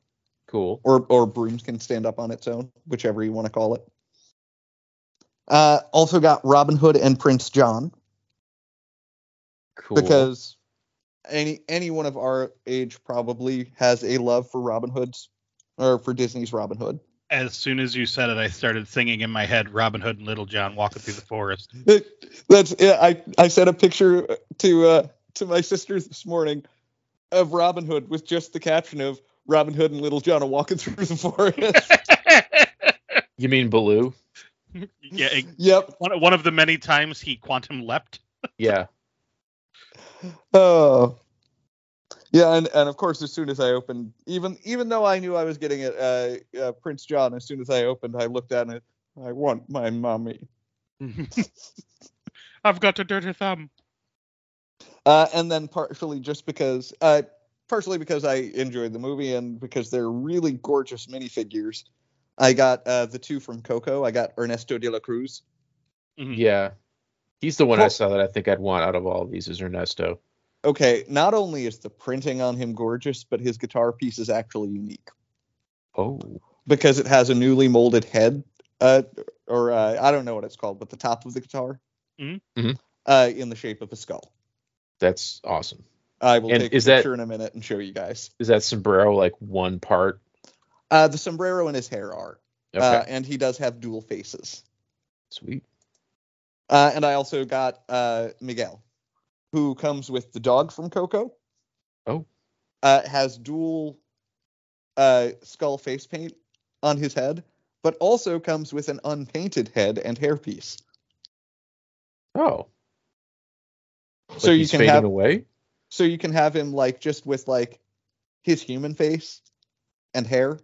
Cool. or or broom can stand up on its own, whichever you want to call it. Uh, also got Robin Hood and Prince John Cool. because any anyone of our age probably has a love for Robin Hood's or for Disney's Robin Hood. As soon as you said it, I started singing in my head Robin Hood and Little John walking through the forest. That's yeah, I I sent a picture to uh to my sisters this morning of Robin Hood with just the caption of Robin Hood and Little John are walking through the forest. you mean Baloo? yeah, it- yep. one, one of the many times he quantum leapt. Yeah. Oh. Yeah, and, and of course, as soon as I opened, even even though I knew I was getting it, uh, uh, Prince John. As soon as I opened, I looked at it. I want my mommy. I've got a dirty thumb. Uh, and then partially just because, uh, partially because I enjoyed the movie and because they're really gorgeous minifigures. I got uh, the two from Coco. I got Ernesto de la Cruz. Mhm. Yeah. He's the one I saw that I think I'd want out of all of these is Ernesto. Okay, not only is the printing on him gorgeous, but his guitar piece is actually unique Oh. because it has a newly molded head, uh, or uh, I don't know what it's called, but the top of the guitar, Mhm. Mhm. uh, in the shape of a skull. That's awesome. I will And take a is that- picture in a minute and show you guys. Is that sombrero like one part? Uh, the sombrero and his hair are, Okay. uh, and he does have dual faces. Sweet. Uh, and I also got uh, Miguel, who comes with the dog from Coco. Oh. Uh, has dual uh, skull face paint on his head, but also comes with an unpainted head and hairpiece. Oh. So Like you can have away? so you can have him like just with like his human face and hair.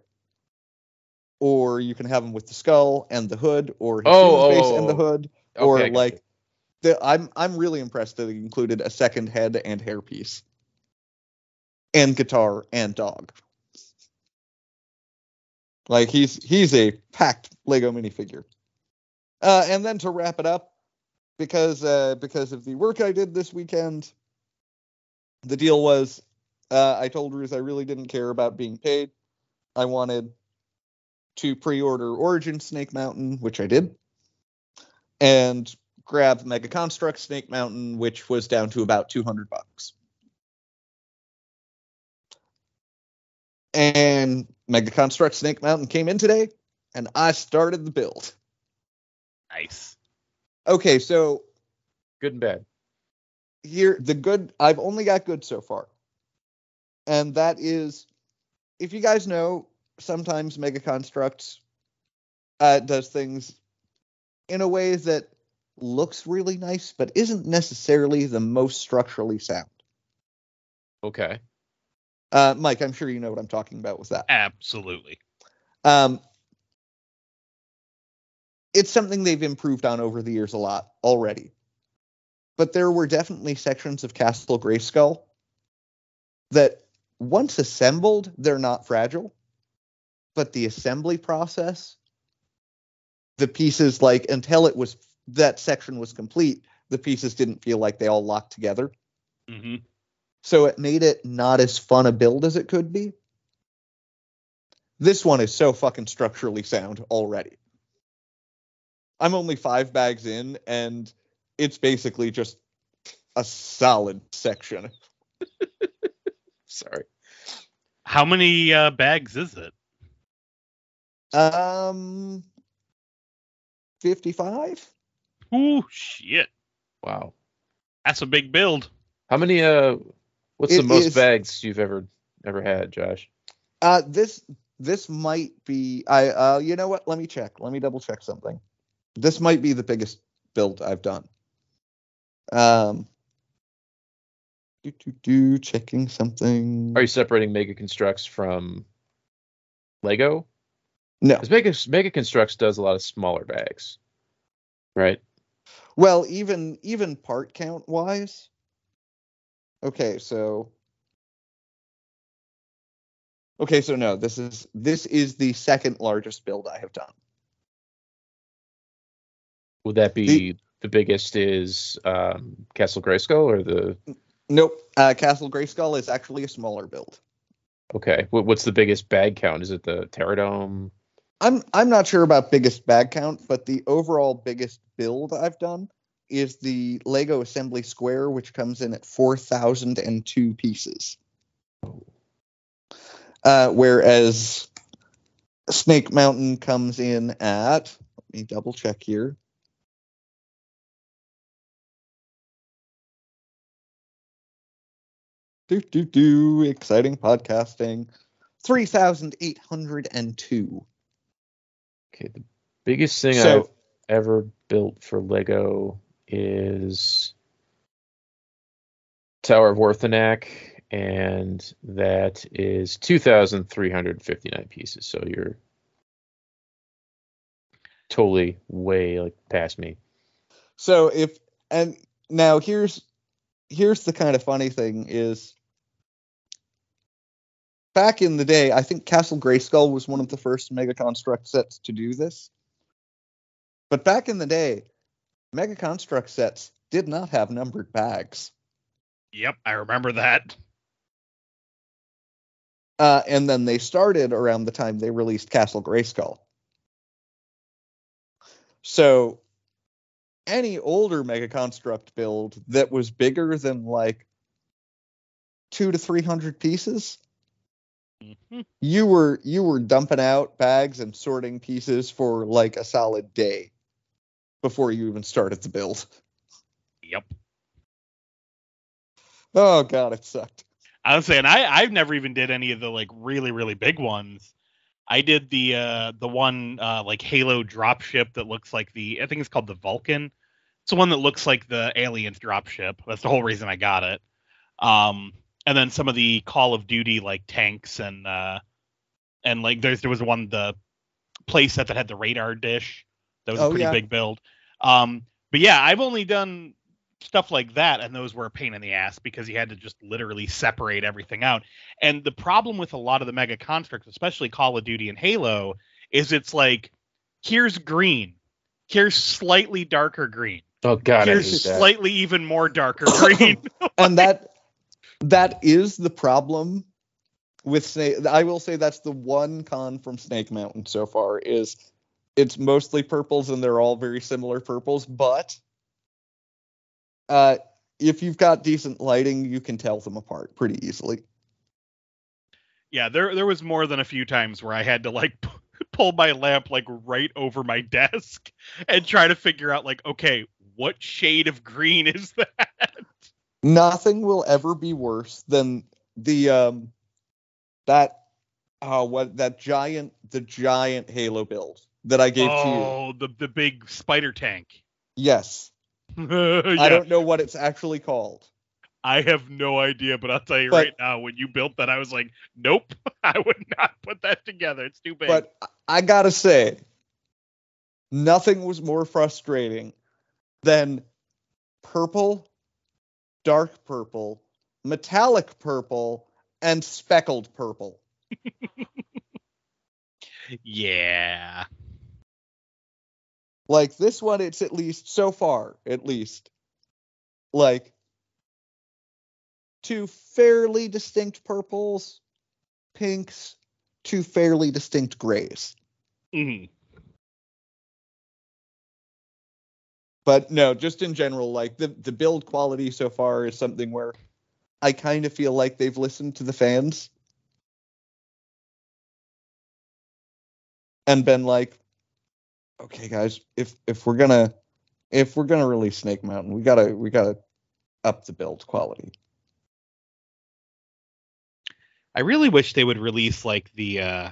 Or you can have him with the skull and the hood, or his Oh, human face oh, and the oh. hood, Okay, or like. The, I'm I'm really impressed that it included a second head and hairpiece, and guitar and dog. Like he's he's a packed Lego minifigure. Uh, and then to wrap it up, because uh, because of the work I did this weekend, the deal was uh, I told Ruth I really didn't care about being paid. I wanted to pre-order Origin Snake Mountain, which I did, and grab Mega Construx Snake Mountain, which was down to about 200 bucks. And Mega Construx Snake Mountain came in today, and I started the build. Nice. Okay, so Good and bad. here the good I've only got good so far. And that is if you guys know, sometimes Mega Construx uh, does things in a way that looks really nice, but isn't necessarily the most structurally sound. Okay. Uh, Mike, I'm sure you know what I'm talking about with that. Absolutely. Um, it's something they've improved on over the years a lot already. But there were definitely sections of Castle Grayskull that once assembled, they're not fragile. But the assembly process, the pieces like until it was that section was complete, the pieces didn't feel like they all locked together. hmm So it made it not as fun a build as it could be. This one is so fucking structurally sound already. I'm only five bags in, and it's basically just a solid section. Sorry. How many uh, bags is it? Um, 55? Ooh, shit. Wow. That's a big build. How many uh what's the most is- bags you've ever ever had, Josh? Uh, this this might be I uh you know what? Let me check. Let me double check something. This might be the biggest build I've done. Um, do do do checking something. Are you separating Mega Construx from Lego? No. Because Mega Mega Construx does a lot of smaller bags. Right? Well, even even part count wise. Okay, so Okay, so no, this is this is the second largest build I have done. Would that be the, biggest is um, Castle Grayskull or the Nope. Uh, Castle Grayskull is actually a smaller build. okay? What, what's the biggest bag count? Is it the Terradome? I'm I'm not sure about biggest bag count, but the overall biggest build I've done is the Lego Assembly Square, which comes in at four thousand and two pieces. Uh, whereas Snake Mountain comes in at let me double check here. Do do do exciting podcasting. Three thousand eight hundred and two. Okay, the biggest thing So- I've ever built for Lego is Tower of Orthanc, and that is 2,359 pieces. So you're totally way like past me. So if and now here's here's the kind of funny thing is back in the day, I think Castle Grayskull was one of the first Mega Construx sets to do this. But back in the day, Mega Construx sets did not have numbered bags. Yep, I remember that. Uh, and then they started around the time they released Castle Grayskull. So any older Mega Construx build that was bigger than like two to three hundred pieces, Mhm. you were you were dumping out bags and sorting pieces for like a solid day before you even started the build. Yep. Oh god, it sucked. I was saying I I've never even did any of the like really really big ones. I did the uh the one uh like Halo dropship that looks like the I think it's called the Vulcan. It's the one that looks like the aliens dropship. That's the whole reason I got it. Um and then some of the Call of Duty like tanks and uh and like there's there was one the playset that had the radar dish. That was a Oh, pretty yeah. big build. Um but yeah, I've only done stuff like that, and those were a pain in the ass because you had to just literally separate everything out. And the problem with a lot of the Mega Construx, especially Call of Duty and Halo, is it's like here's green, here's slightly darker green, Oh God, here's hate that. slightly even more darker green. and that that is the problem with snake i will say that's the one con from snake mountain so far is it's mostly purples and they're all very similar purples but uh if you've got decent lighting you can tell them apart pretty easily yeah, there there was more than a few times where I had to like p- pull my lamp like right over my desk and try to figure out like okay, what shade of green is that? nothing will ever be worse than the um that uh what that giant the giant halo build that i gave to you oh, the the big spider tank. yes yeah, i don't know what it's actually called I have no idea, but I'll tell you But- right now, when you built that, I was like, nope, I would not put that together. It's too big. But I gotta say, nothing was more frustrating than purple, dark purple, metallic purple, and speckled purple. yeah. Like this one, it's at least so far, at least, like two fairly distinct purples, pinks, two fairly distinct grays. Mhm. but no, just in general, like the the build quality so far is something where I kind of feel like they've listened to the fans and been like, okay, guys, if if we're gonna if we're gonna release Snake Mountain, we gotta we gotta up the build quality. I really wish they would release like the uh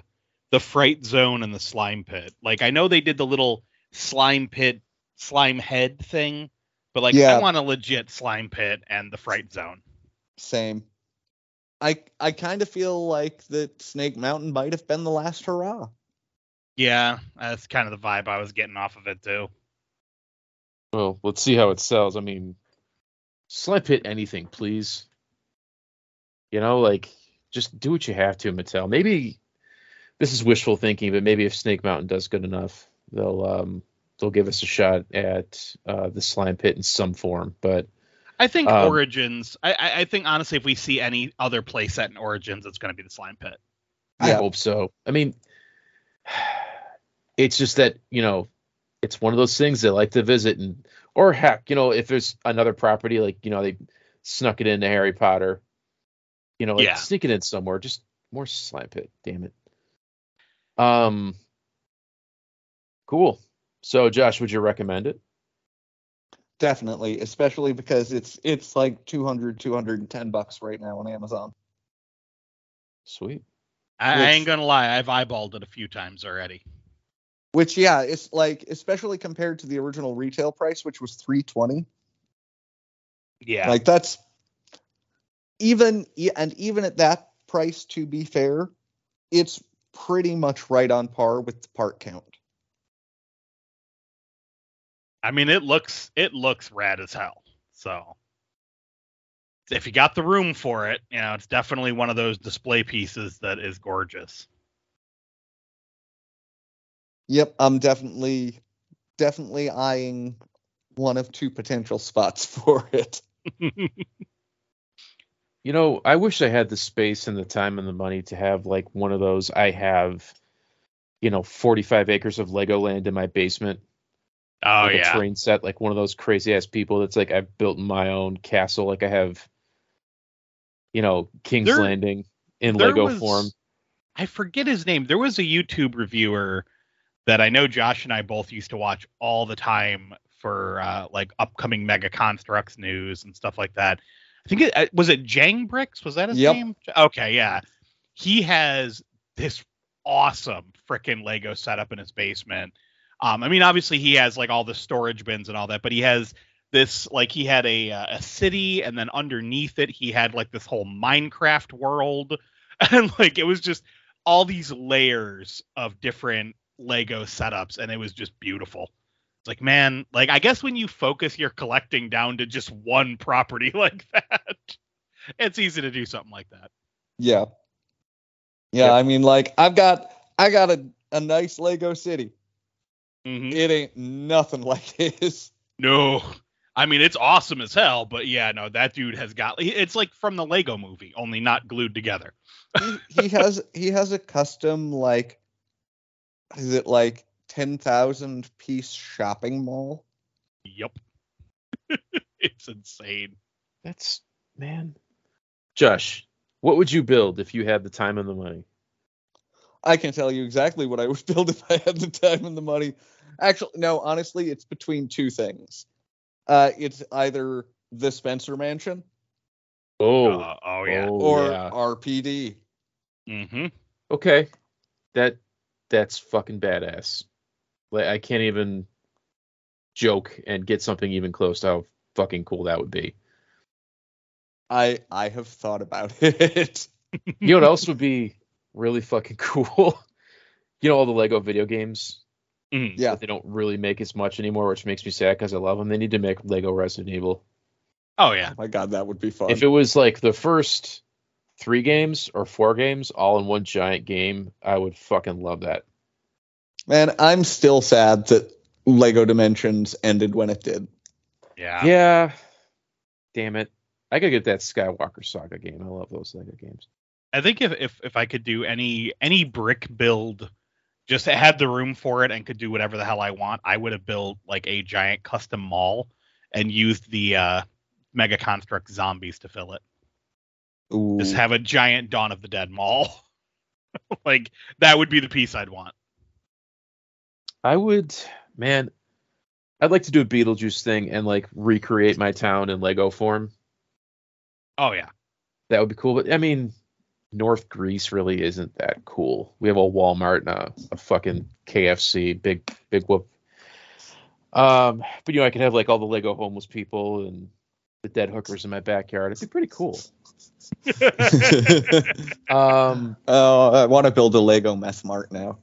the fright zone and the slime pit. Like I know they did the little slime pit slime head thing, but like Yeah. I want a legit slime pit and the fright zone. Same. I I kind of feel like that Snake Mountain might have been the last hurrah. Yeah, that's kind of the vibe I was getting off of it too. Well, let's see how it sells. I mean, slime hit anything, please. You know, like just do what you have to, Mattel. Maybe this is wishful thinking, but maybe if Snake Mountain does good enough, they'll um they'll give us a shot at uh, the slime pit in some form. But I think Um, Origins. I, I I think honestly, if we see any other playset in Origins, it's going to be the slime pit. I Yeah. hope so. I mean, it's just that you know, it's one of those things they like to visit, and or heck, you know, if there's another property like you know they snuck it into Harry Potter, you know, like Yeah. sneak it in somewhere. Just more slime pit. Damn it. Um. Cool. So, Josh, would you recommend it? Definitely, especially because it's it's like 200 210 bucks right now on Amazon. Sweet. I, I ain't gonna lie, I've eyeballed it a few times already. Which yeah, it's like especially compared to the original retail price which was 320. Yeah, Like that's even and even at that price to be fair, it's pretty much right on par with the part count. I mean, it looks it looks rad as hell. So if you got the room for it, you know, it's definitely one of those display pieces that is gorgeous. Yep, I'm definitely definitely eyeing one of two potential spots for it. You know, I wish I had the space and the time and the money to have like one of those. I have, you know, 45 acres of Legoland in my basement. Oh like yeah, a train set, like one of those crazy ass people that's like I've built my own castle, like I have, you know, King's There- Landing in Lego was- form. I forget his name. There was a YouTube reviewer that I know Josh and I both used to watch all the time for uh, like upcoming Mega Construx news and stuff like that. I think it uh, was it Jang Bricks. Was that his Yep. name? Okay, yeah. He has this awesome freaking Lego setup in his basement. Um, I mean, obviously he has like all the storage bins and all that, but he has this like he had a uh, a city, and then underneath it he had like this whole Minecraft world, and like it was just all these layers of different Lego setups, and it was just beautiful. It's like, man, like I guess when you focus your collecting down to just one property like that, it's easy to do something like that. Yeah. Yeah. I mean like I've got I got a, a nice Lego city. Mhm. It ain't nothing like his. No. I mean, it's awesome as hell, but yeah, no, that dude has got it's like from the Lego movie, only not glued together. he, he has he has a custom like is it like 10,000 piece shopping mall? Yep. it's insane. That's man. Josh, what would you build if you had the time and the money? I can tell you exactly what I would build if I had the time and the money. Actually, no, honestly, it's between two things. Uh, it's either the Spencer Mansion Oh, Uh, oh yeah. oh, or yeah. RPD. Mm-hmm. okay. That that's fucking badass. Like I can't even joke and get something even close to how fucking cool that would be. I I have thought about it. You know what else would be really fucking cool? you know all the Lego video games Mhm. yeah. they don't really make as much anymore, which makes me sad because I love them. They need to make Lego Resident Evil. Oh yeah. Oh my god, that would be fun. If it was like the first three games or four games all in one giant game, I would fucking love that. Man, I'm still sad that Lego Dimensions ended when it did. Yeah. Yeah. Damn it. I gotta get that Skywalker Saga game. I love those Lego games. I think if, if if I could do any any brick build, just had the room for it and could do whatever the hell I want, I would have built like a giant custom mall and used the uh, Mega Construx zombies to fill it. Ooh. Just have a giant Dawn of the Dead mall. like that would be the piece I'd want. I would, man, I'd like to do a Beetlejuice thing and like recreate my town in Lego form. Oh yeah. That would be cool. But I mean, North Greece really isn't that cool. We have a Walmart and a, a fucking KFC, big big whoop. Um, but you know, I could have like all the Lego homeless people and the dead hookers in my backyard. It'd be pretty cool. Um, oh, I want to build a Lego meth mart now.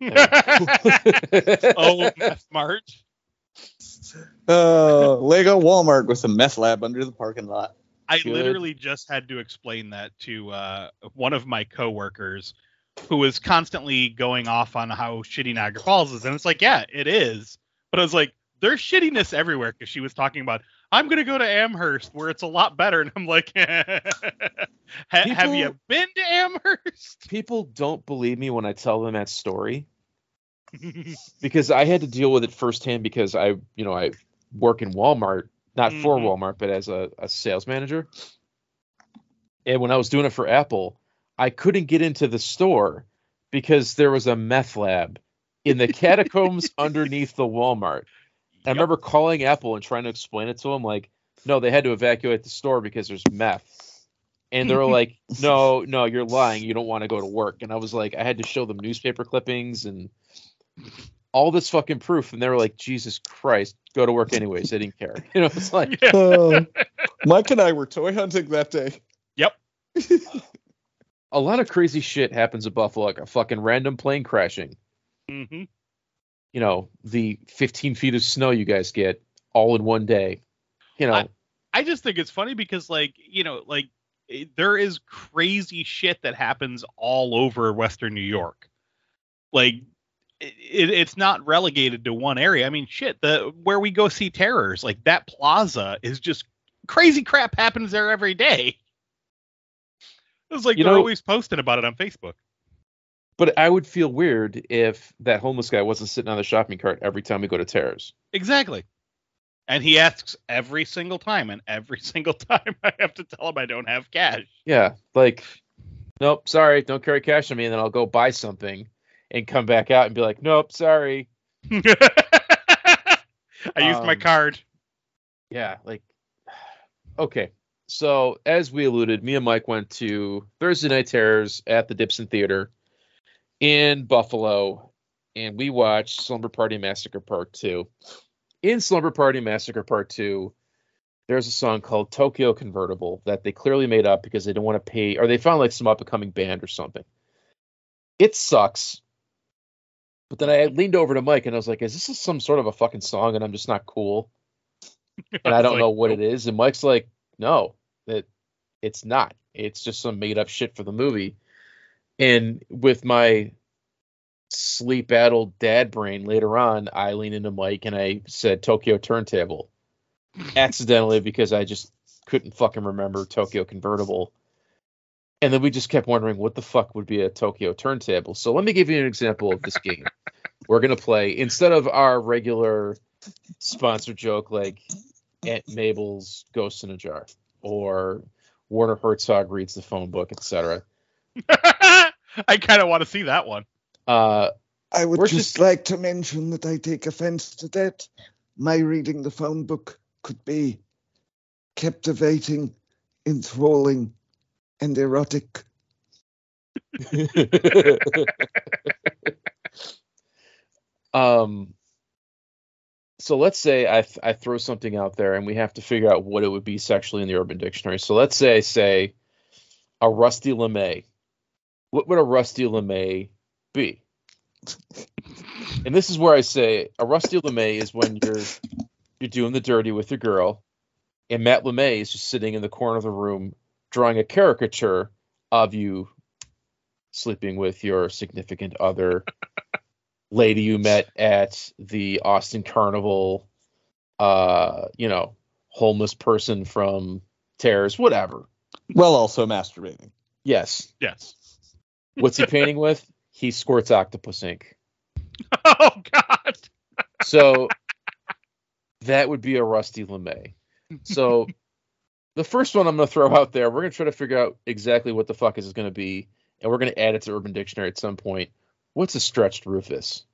oh, Meth Mart. Uh, Lego Walmart with a meth lab under the parking lot. I Good. literally just had to explain that to uh, one of my coworkers who was constantly going off on how shitty Niagara Falls is. And it's like, yeah, it is. But I was like, there's shittiness everywhere because she was talking about, I'm going to go to Amherst where it's a lot better. And I'm like, ha- have you been to Amherst? people don't believe me when I tell them that story because I had to deal with it firsthand because I, you know, I work in Walmart, not for Mhm. Walmart, but as a, a sales manager. And when I was doing it for Apple, I couldn't get into the store because there was a meth lab in the catacombs underneath the Walmart. I Yep. remember calling Apple and trying to explain it to them, like, no, they had to evacuate the store because there's meth. And they were like, no, no, you're lying. You don't want to go to work. And I was like, I had to show them newspaper clippings and all this fucking proof. And they were like, Jesus Christ, go to work anyways. They didn't care. You know, it's like, Yeah. Oh, Mike and I were toy hunting that day. Yep. a lot of crazy shit happens at Buffalo, like a fucking random plane crashing. Mhm. You know, the 15 feet of snow you guys get all in one day. You know, I- I just think it's funny because, like, you know, like it, there is crazy shit that happens all over Western New York. Like, it, it, it's not relegated to one area. I mean, shit, the where we go see terrors, like that plaza is just crazy crap happens there every day. It was like You they're know- always posting about it on Facebook. But I would feel weird if that homeless guy wasn't sitting on the shopping cart every time we go to Terrace. Exactly. And he asks every single time, and every single time I have to tell him I don't have cash. Yeah, like, nope, sorry, don't carry cash on me, and then I'll go buy something and come back out and be like, nope, sorry. I used my Um, card. Yeah, like, okay. So as we alluded, me and Mike went to Thursday Night Terrors at the Dipson Theater in Buffalo, and we watched Slumber Party Massacre Part Two. In Slumber Party Massacre Part Two, there's a song called Tokyo Convertible that they clearly made up because they didn't want to pay, or they found like some up and coming band or something. It sucks. But then I leaned over to Mike and I was like, "Is this some sort of a fucking song?" And I'm just not cool, and I don't like, know what it is. And Mike's like, "No, it it's not. It's just some made up shit for the movie." And with my sleep addled dad brain later on, I leaned into Mike and I said Tokyo Turntable accidentally because I just couldn't fucking remember Tokyo Convertible. And then we just kept wondering what the fuck would be a Tokyo turntable. So let me give you an example of this game. We're gonna play instead of our regular sponsor joke like Aunt Mabel's Ghost in a Jar or Werner Herzog reads the phone book, etc. I kind of want to see that one. Uh, I would just, just- like to mention that I take offense to that. My reading the phone book could be captivating, enthralling, and erotic. um, so let's say I th- I throw something out there and we have to figure out what it would be sexually in the Urban Dictionary. So let's say I say a rusty lemay. What would a rusty lemay be? and this is where I say a rusty lemay is when you're you're doing the dirty with your girl, and Matt LeMay is just sitting in the corner of the room drawing a caricature of you sleeping with your significant other lady you met at the Austin Carnival, uh, you know, homeless person from Tears, whatever. Well, also masturbating. Yes. Yes. What's he painting with? He squirts octopus ink. Oh God. So that would be a Rusty LeMay. So the first one I'm going to throw out there, we're going to try to figure out exactly what the fuck is going to be, and we're going to add it to Urban Dictionary at some point. What's a stretched Rufus?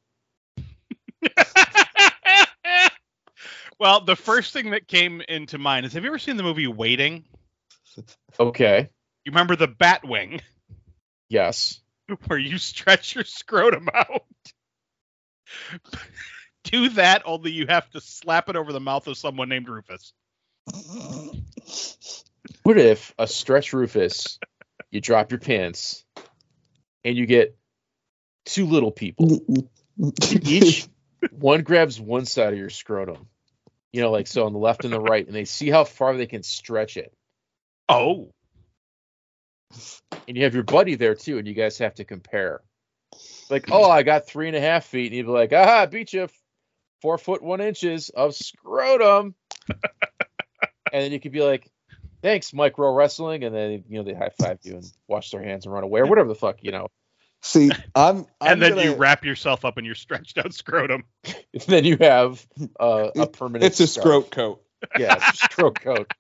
well, the first thing that came into mind is: Have you ever seen the movie Waiting? Okay. You remember the bat wing Yes. where you stretch your scrotum out? Do that, only you have to slap it over the mouth of someone named Rufus. What if a stretch Rufus, you drop your pants, and you get two little people. Each one grabs one side of your scrotum, you know, like so on the left and the right, and they see how far they can stretch it. Oh, And you have your buddy there too, and you guys have to compare. Like, oh, I got three and a half feet, and you'd be like, ah, I beat you four foot one inches of scrotum. and then you could be like, thanks, micro wrestling, and then you know they high five you and wash their hands and run away or whatever the fuck, you know. See, I'm, I'm and then gonna, you wrap yourself up in your stretched out scrotum. Then you have uh, a permanent. It's a scarf. scrote coat. Yeah, it's a stroke coat.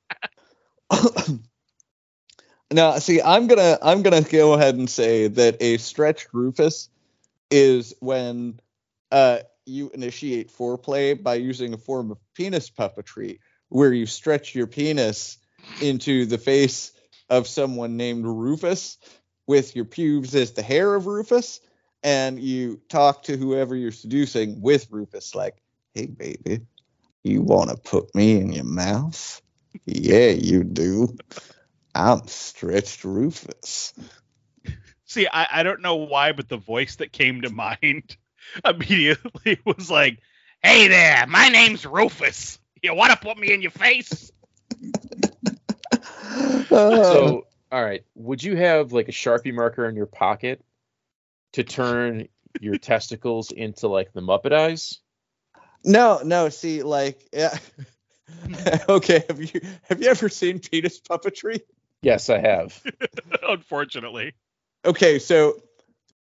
Now, see, I'm gonna I'm gonna go ahead and say that a stretched Rufus is when uh, you initiate foreplay by using a form of penis puppetry, where you stretch your penis into the face of someone named Rufus, with your pubes as the hair of Rufus, and you talk to whoever you're seducing with Rufus, like, "Hey, baby, you want to put me in your mouth?" Yeah, you do. I'm stretched Rufus. See, I, I don't know why, but the voice that came to mind immediately was like, "Hey there, my name's Rufus. You want to put me in your face?" So, all right, would you have like a sharpie marker in your pocket to turn your testicles into like the Muppet eyes? no, no. See, like, yeah. okay. Have you have you ever seen penis puppetry? Yes, I have. Unfortunately, Okay, so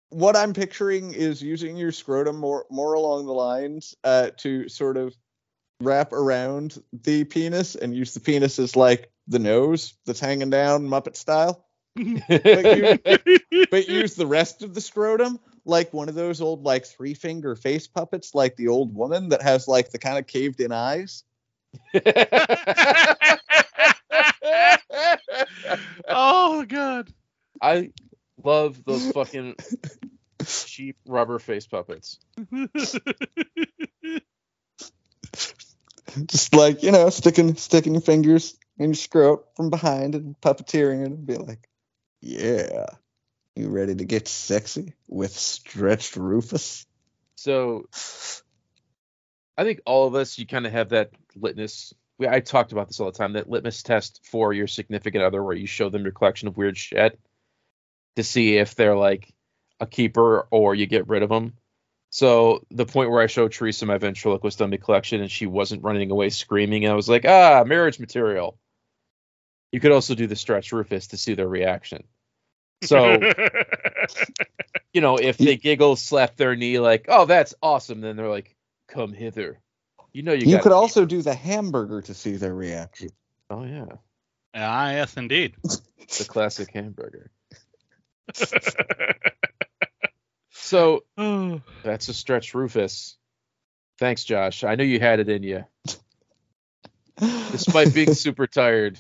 what I'm picturing is using your scrotum more more along the lines uh, to sort of wrap around the penis and use the penis as like the nose that's hanging down Muppet style. but use the rest of the scrotum like one of those old like three finger face puppets like the old woman that has like the kind of caved in eyes oh god. I love those fucking cheap rubber face puppets. just like you know sticking sticking your fingers in your scrot from behind and puppeteering it and be like yeah you ready to get sexy with stretched rufus So I think all of us, you kind of have that litmus. We, I talked about this all the time. That litmus test for your significant other, where you show them your collection of weird shit to see if they're like a keeper or you get rid of them. So the point where I showed Teresa my ventriloquist dummy collection and she wasn't running away screaming, I was like, ah, marriage material. You could also do the stretch Rufus to see their reaction. So you know, if they giggle, slap their knee, like, "Oh, that's awesome," then they're like, "Come hither." You know, you, You got could also do the hamburger to see their reaction. Oh yeah, ah, yes, indeed. the classic hamburger. So that's a stretch, Rufus. Thanks, Josh. I knew you had it in you, despite being super tired.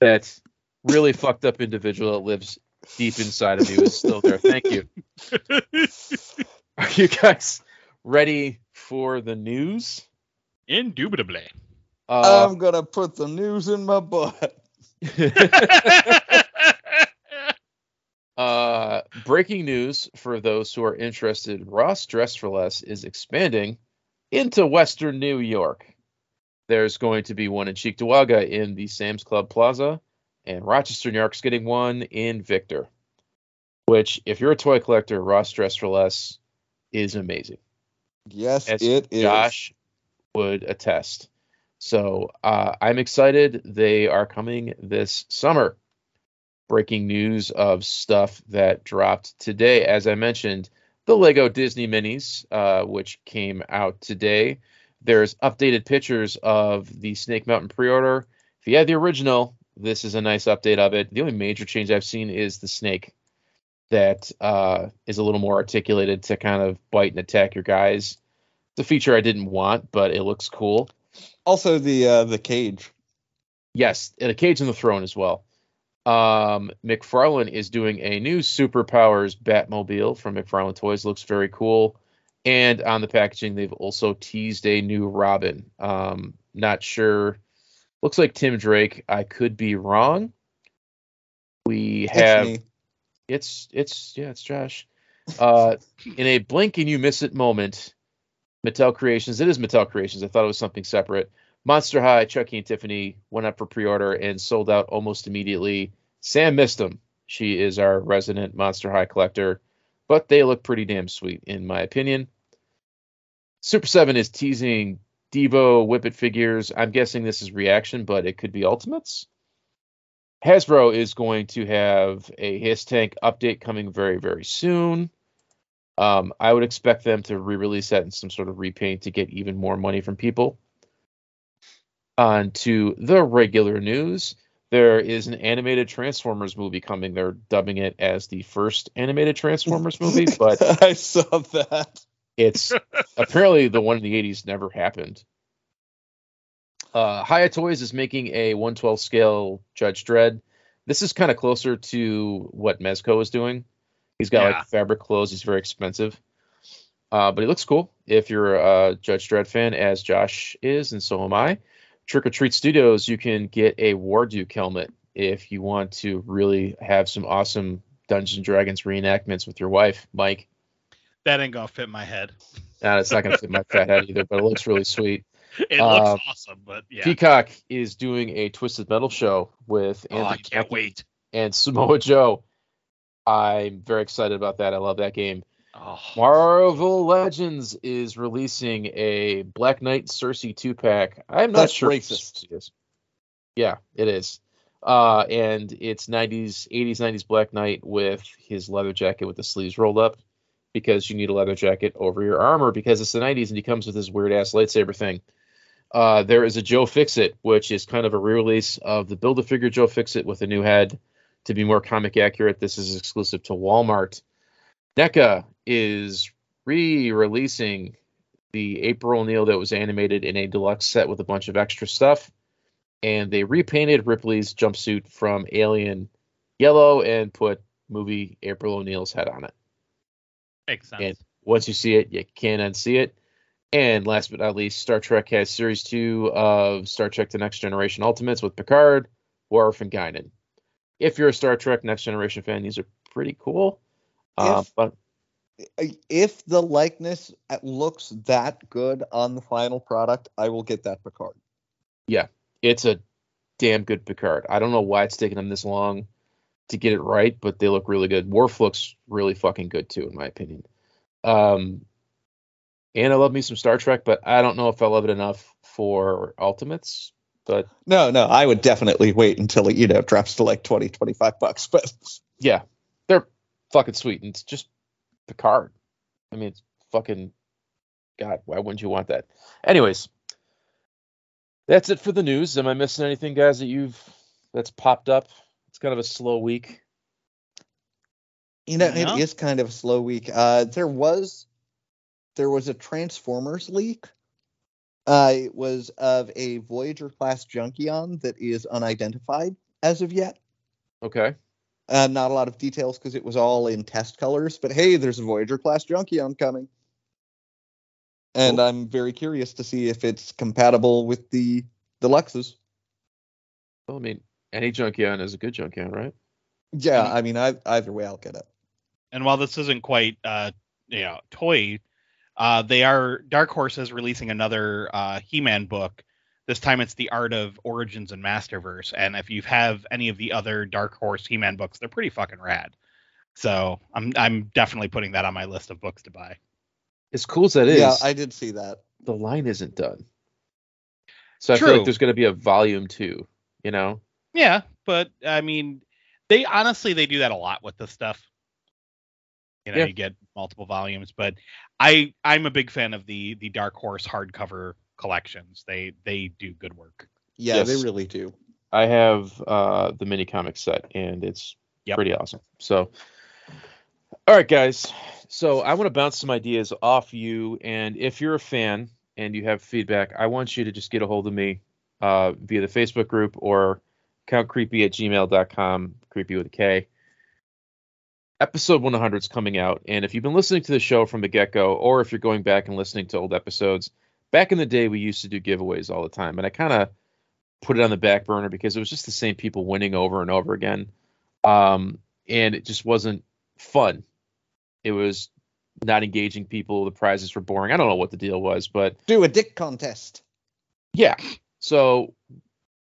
That really fucked up individual that lives deep inside of you is still there. Thank you. Are you guys ready for the news? Indubitably. Uh, I'm gonna put the news in my butt. Uh, breaking news for those who are interested: Ross Dress for Less is expanding into Western New York. There's going to be one in Cheektowaga in the Sam's Club Plaza, and Rochester, New York's getting one in Victor. Which, if you're a toy collector, Ross Dress for Less is amazing. Yes, As it is. Josh would attest. So uh, I'm excited. They are coming this summer. Breaking news of stuff that dropped today. As I mentioned, the Lego Disney Minis, uh, which came out today. There's updated pictures of the Snake Mountain pre-order. If you had the original, this is a nice update of it. The only major change I've seen is the snake that uh, is a little more articulated to kind of bite and attack your guys. It's a feature I didn't want, but it looks cool. Also the uh, the cage. Yes, and a cage in the throne as well. Um, McFarlane is doing a new Superpowers Batmobile from McFarlane Toys. Looks very cool. And on the packaging, they've also teased a new Robin. Um, not sure. Looks like Tim Drake. I could be wrong. We have. It's it's yeah, it's Josh. Uh, in a blink and you miss it moment, Mattel Creations. It is Mattel Creations. I thought it was something separate. Monster High, Chucky and Tiffany went up for pre-order and sold out almost immediately. Sam missed them. She is our resident Monster High collector, but they look pretty damn sweet in my opinion. Super Seven is teasing Devo Whip It figures. I'm guessing this is reaction, but it could be Ultimates. Hasbro is going to have a HISS Tank update coming very, very soon. Um, I would expect them to re-release that in some sort of repaint to get even more money from people. On to the regular news. There is an animated Transformers movie coming. They're dubbing it as the first animated Transformers movie, but I saw that. it's apparently the one in the 80s never happened. Uh, Hiya Toys is making a 112 scale Judge Dredd. This is kind of closer to what Mezco is doing. He's got Yeah. like fabric clothes. He's very expensive. Uh, but he looks cool if you're a Judge Dredd fan, as Josh is, and so am I. Trick or Treat Studios, you can get a Warduke helmet if you want to really have some awesome Dungeons and Dragons reenactments with your wife, Mike. That ain't gonna fit my head. Nah, it's not to fit my fat head either, but it looks really sweet. It Uh, looks awesome, but yeah. Peacock is doing a Twisted Metal show with oh, I can't wait. and Samoa Joe. I'm very excited about that. I love that game. Oh, Marvel Legends is releasing a Black Knight Sersi two pack. I'm not That's sure. if racist. Sersi is. Yeah, it is. Uh, and it's 90s, 80s, 90s Black Knight with his leather jacket with the sleeves rolled up because you need a leather jacket over your armor because it's the 90s and he comes with his weird ass lightsaber thing. Uh, there is a Joe Fixit, which is kind of a re-release of the Build a Figure Joe Fixit with a new head. To be more comic accurate, this is exclusive to Walmart. NECA is re-releasing the April O'Neil that was animated in a deluxe set with a bunch of extra stuff, and they repainted Ripley's jumpsuit from Alien yellow and put movie April O'Neil's head on it. makes sense. And once you see it, you can't unsee it. And last but not least, Star Trek has Series 2 of Star Trek The Next Generation Ultimates with Picard, Worf, and Guinan. If you're a Star Trek Next Generation fan, these are pretty cool. Uh, but if the likeness looks that good on the final product, I will get that Picard. Yeah, it's a damn good Picard. I don't know why it's taken them this long to get it right, but they look really good. Worf looks really fucking good too, in my opinion. Um, and I love me some Star Trek, but I don't know if I love it enough for Ultimates. But No, no, I would definitely wait until it, you know, drops to like 20, 25 bucks. But yeah, they're fucking sweet. And it's just Picard. I mean, it's fucking God. Why wouldn't you want that? Anyways, that's it for the news. Am I missing anything, guys? That you've that's popped up? It's kind of a slow week. you know, No. it is kind of a slow week. Uh, there was there was a Transformers leak. Uh, it was of a Voyager class Junkion that is unidentified as of yet. Okay. Uh, not a lot of details because it was all in test colors, but hey, there's a Voyager class Junkion coming. And Cool. I'm very curious to see if it's compatible with the deluxes. Well, I mean, any Junkion is a good Junkion, right? Yeah. I mean, I, either way, I'll get it. And while this isn't quite uh you know toy, uh they are Dark Horse is releasing another uh He-Man book. This time it's the Art of Origins and Masterverse. And if you have any of the other Dark Horse He-Man books, they're pretty fucking rad. So I'm I'm definitely putting that on my list of books to buy. As cool as that is, Yeah, I did see that. the line isn't done. So I feel like there's going to be a volume two. You know? Yeah, but I mean, they honestly they do that a lot with this stuff. You know, Yeah. you get multiple volumes, but I I'm a big fan of the the Dark Horse hardcover collections. They they do good work. Yeah, Yes. they really do. I have uh, the mini comic set, and it's Yep. pretty awesome. So, all right, guys. So I want to bounce some ideas off you, and if you're a fan and you have feedback, I want you to just get a hold of me uh, via the Facebook group or countcreepy at gmail.com, creepy with a K. Episode 100 is coming out, and if you've been listening to the show from the get go, or if you're going back and listening to old episodes, back in the day we used to do giveaways all the time, and I kind of put it on the back burner because it was just the same people winning over and over again. Um, and it just wasn't fun. It was not engaging people. The prizes were boring. I don't know what the deal was, but Do a dick contest. yeah. So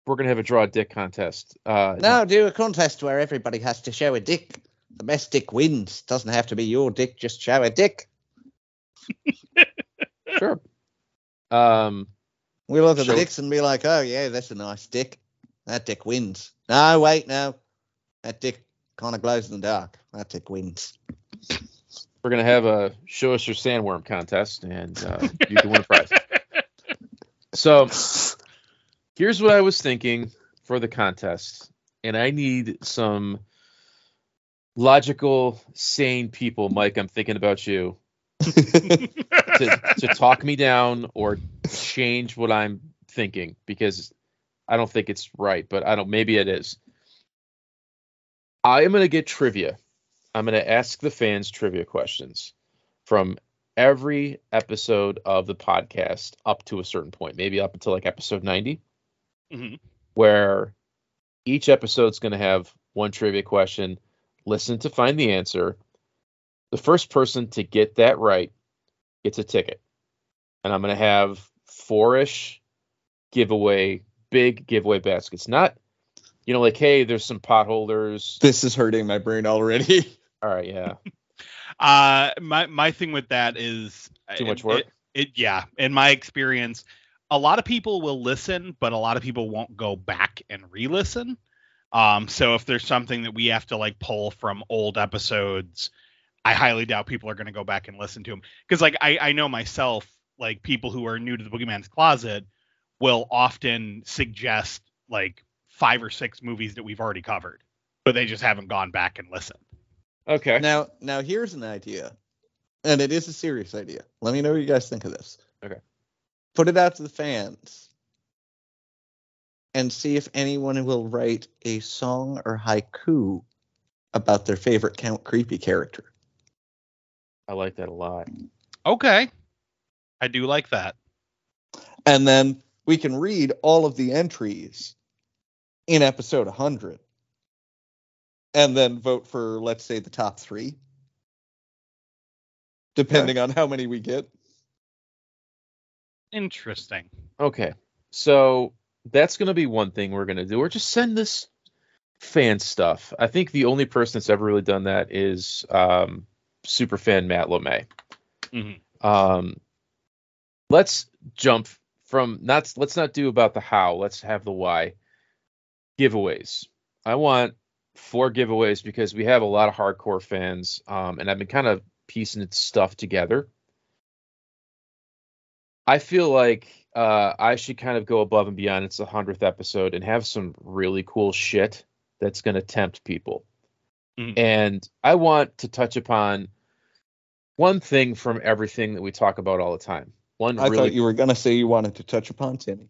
we're gonna have a draw a dick contest. Uh, No, do a contest where everybody has to show a dick. The best dick wins. Doesn't have to be your dick, just show a dick. sure. Um, We look at the dicks and be like, oh, yeah, that's a nice dick. That dick wins. No, wait, no. That dick kind of glows in the dark. That dick wins. we're gonna have a show us your sandworm contest, and uh, you can win a prize. So here's what I was thinking for the contest, and I need some logical, sane people. Mike, I'm thinking about you to, to talk me down or change what I'm thinking because I don't think it's right, but I don't. Maybe it is. I am gonna get trivia. I'm gonna ask the fans trivia questions from every episode of the podcast up to a certain point, maybe up until like episode 90 Mhm. where each episode's going to have one trivia question. Listen to find the answer. The first person to get that right gets a ticket. And I'm going to have four-ish giveaway, big giveaway baskets. Not, you know, like, hey, there's some potholders. this is hurting my brain already. All right, yeah. Uh, my my thing with that is Too much it- work? It, it yeah, in my experience, a lot of people will listen, but a lot of people won't go back and re-listen. Um, so if there's something that we have to like pull from old episodes, I highly doubt people are going to go back and listen to them because like I I know myself, like people who are new to the Boogeyman's Closet will often suggest like five or six movies that we've already covered, but they just haven't gone back and listened. Okay. now, now here's an idea, and it is a serious idea. Let me know what you guys think of this. Okay. Put it out to the fans and see if anyone will write a song or haiku about their favorite Count Creepy character. I like that a lot. Okay. I do like that. and then we can read all of the entries in episode 100 and then vote for let's say the top three depending on how many we get. Interesting. Okay. So that's going to be one thing we're going to do. Or just send this fan stuff. I think the only person that's ever really done that is um, super fan Matt LeMay. Mhm. Um, let's jump from not let's not do about the how. Let's have the why. Giveaways. I want four giveaways because we have a lot of hardcore fans, um, and I've been kind of piecing stuff together. I feel like uh, I should kind of go above and beyond. It's the hundredth episode and have some really cool shit that's going to tempt people. Mhm. And I want to touch upon one thing from everything that we talk about all the time. One I really thought you were gonna say you wanted to touch upon Timmy.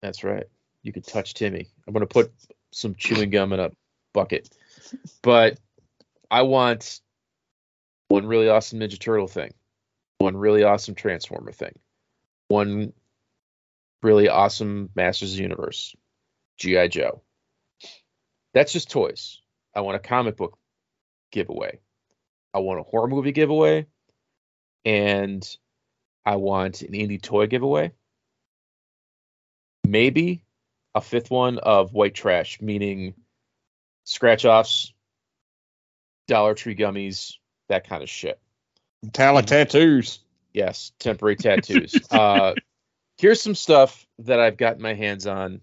that's right. You could touch Timmy. I'm going to put some chewing gum in a bucket. But I want one really awesome Ninja Turtle thing, one really awesome Transformer thing, one really awesome Masters of the Universe, G.I. Joe. That's just toys. I want a comic book giveaway. I want a horror movie giveaway. And I want an indie toy giveaway maybe a fifth one of white trash, meaning scratch offs, Dollar Tree gummies, that kind of shit. Metallic tattoos. Yes, temporary tattoos. uh, here's some stuff that I've gotten my hands on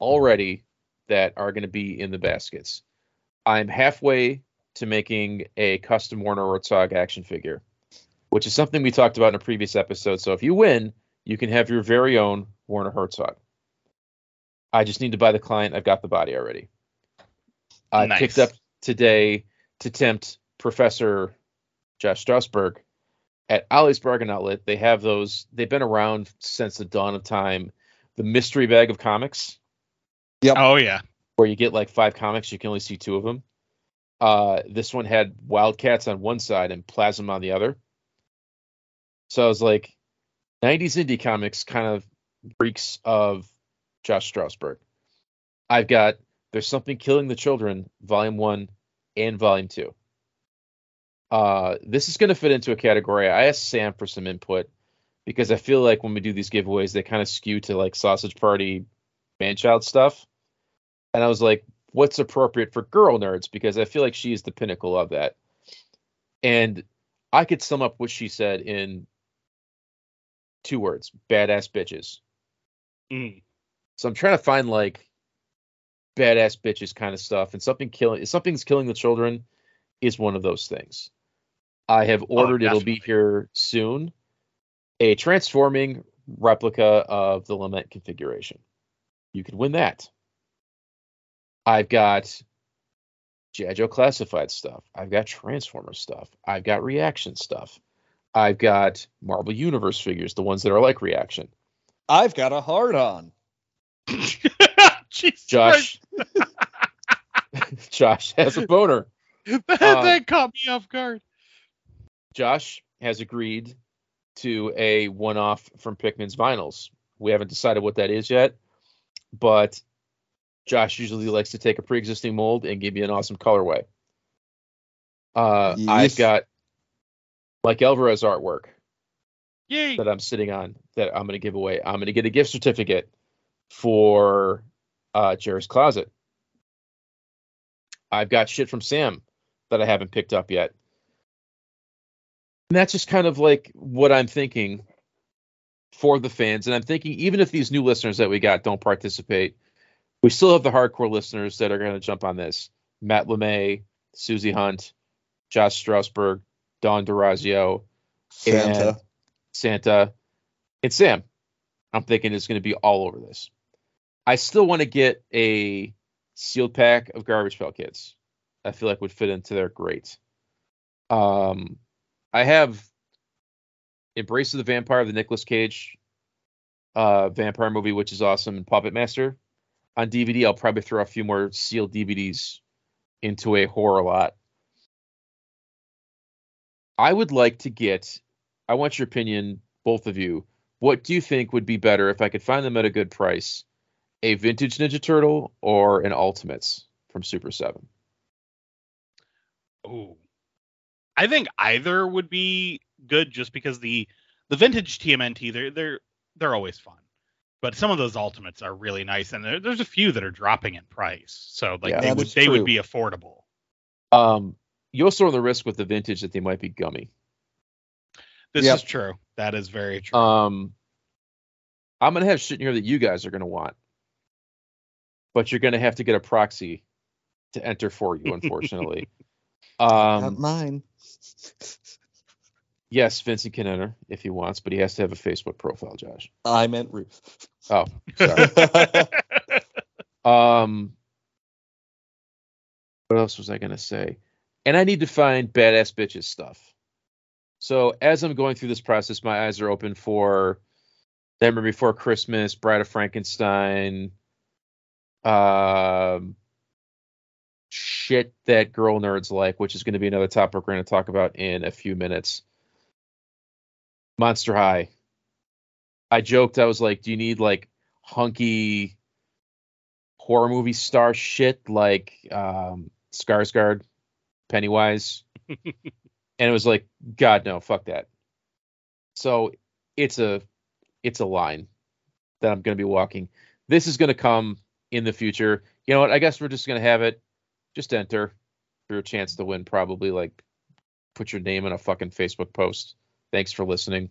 already that are going to be in the baskets. I'm halfway to making a custom Werner Herzog action figure, which is something we talked about in a previous episode. So if you win, you can have your very own Werner Herzog. I just need to buy the client. I've got the body already. I Nice. picked up today to tempt Professor Josh Strasberg at Ollie's Bargain Outlet. They have those. They've been around since the dawn of time. The mystery bag of comics, Oh yeah. where you get like five comics, you can only see two of them. Uh, this one had Wildcats on one side and Plasm on the other. So I was like, 90s indie comics kind of reeks of Josh Strasberg. I've got There's Something Killing the Children, Volume 1 and Volume 2. Uh, this is going to fit into a category. I asked Sam for some input because I feel like when we do these giveaways, they kind of skew to like Sausage Party, man-child stuff. And I was like, what's appropriate for girl nerds? Because I feel like she is the pinnacle of that. And I could sum up what she said in two words badass bitches. Mm. So I'm trying to find like badass bitches kind of stuff, and something killing something's killing the children is one of those things. I have ordered it'll be here soon. A transforming replica of the lament configuration. You can win that. I've got G.I. Joe classified stuff. I've got Transformer stuff. I've got reaction stuff. I've got Marvel Universe figures, the ones that are like reaction. I've got a hard on. Josh Josh has a boner. Christ, that, uh, that caught me off guard. Josh has agreed to a one-off from Pikmin's vinyls. We haven't decided what that is yet, but Josh usually likes to take a pre-existing mold and give you an awesome colorway. Uh, Yes. I've got Mike Alvarez artwork Yay. that I'm sitting on that I'm going to give away. I'm going to get a gift certificate for uh, Jerry's Closet. I've got shit from Sam that I haven't picked up yet. And that's just kind of like what I'm thinking for the fans. And I'm thinking, even if these new listeners that we got don't participate, we still have the hardcore listeners that are going to jump on this. Matt LeMay, Susie Hunt, Josh Strasberg, Don DeRazio, Santa. and Santa, and Sam. I'm thinking is going to be all over this. I still want to get a sealed pack of Garbage Pail Kids. I feel like would fit into there great. Um, I have Embrace of the Vampire, the Nicolas Cage uh, vampire movie, which is awesome, and Puppet Master. On DVD, I'll probably throw a few more sealed DVDs into a horror lot. I would like to get, I want your opinion, both of you. What do you think would be better if I could find them at a good price? A vintage Ninja Turtle or an Ultimates from Super 7? Ooh. I think either would be good just because the the vintage TMNT they're they're they're always fun. But some of those ultimates are really nice, and there, there's a few that are dropping in price, so like Yeah, they would they would be affordable. Um, you also run the risk with the vintage that they might be gummy. This Yep. is true. That is very true. Um, I'm gonna have shit in here that you guys are gonna want, but you're gonna have to get a proxy to enter for you, unfortunately. Not um, mine. yes, Vincent can enter if he wants, but he has to have a Facebook profile, Josh. I meant Ruth. Oh, sorry. um, what else was I gonna say? And I need to find badass bitches stuff. So as I'm going through this process, my eyes are open for Nightmare Before Christmas, Bride of Frankenstein, um, shit that girl nerds like, which is going to be another topic we're going to talk about in a few minutes. Monster High. I joked, I was like, do you need like hunky horror movie star shit like um, Skarsgård, Pennywise? and it was like, God, no, fuck that. So it's a it's a line that I'm going to be walking. This is going to come in the future. You know what? I guess we're just going to have it. Just enter for your chance to win. Probably like put your name in a fucking Facebook post. Thanks for listening.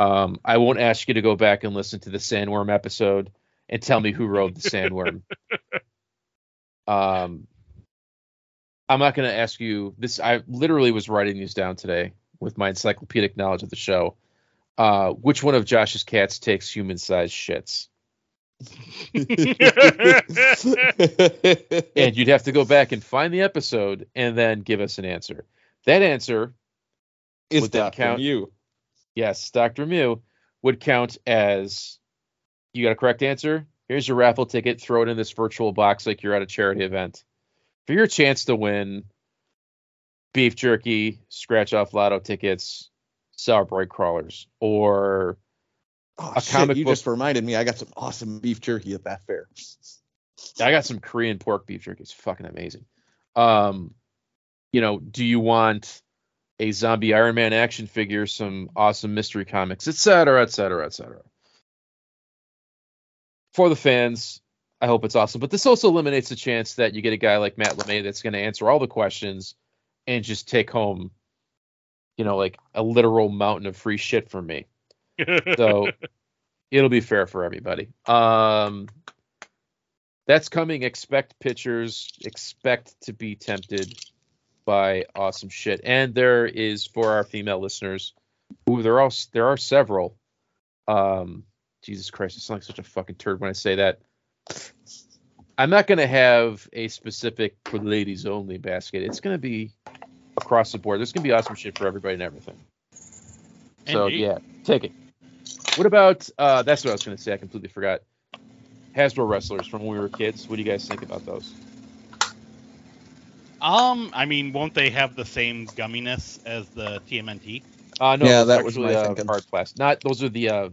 Um, I won't ask you to go back and listen to the sandworm episode and tell me who rode the sandworm. um, I'm not going to ask you this. I literally was writing these down today with my encyclopedic knowledge of the show. Uh, which one of Josh's cats takes human-sized shits? And you'd have to go back and find the episode and then give us an answer. That answer, is Dr. count? you? yes, Dr. Mew, would count as you got a correct answer. Here's your raffle ticket. Throw it in this virtual box like you're at a charity event. For your chance to win beef jerky, scratch off lotto tickets, sour bread crawlers, or Oh, A shit, comic you book- just reminded me. I got some awesome beef jerky at that fair. I got some Korean pork beef jerky. It's fucking amazing. Um, you know, do you want a zombie Iron Man action figure, some awesome mystery comics, et cetera, et cetera, et cetera. For the fans, I hope it's awesome. But this also eliminates the chance that you get a guy like Matt LeMay that's going to answer all the questions and just take home, you know, like a literal mountain of free shit from me. So it'll be fair for everybody. Um, that's coming. Expect pictures. Expect to be tempted by awesome shit. And there is for our female listeners, who there are there are several. Um, Jesus Christ, I sound like such a fucking turd when I say that. I'm not gonna have a specific for ladies only basket. It's gonna be across the board. There's gonna be awesome shit for everybody and everything. So yeah, take it. What about uh that's what I was gonna say, I completely forgot. Hasbro wrestlers from when we were kids. What do you guys think about those? Um, I mean, won't they have the same gumminess as the TMNT? Uh no, Yeah, those that was my uh, thinking. hard plastic. Not those are the uh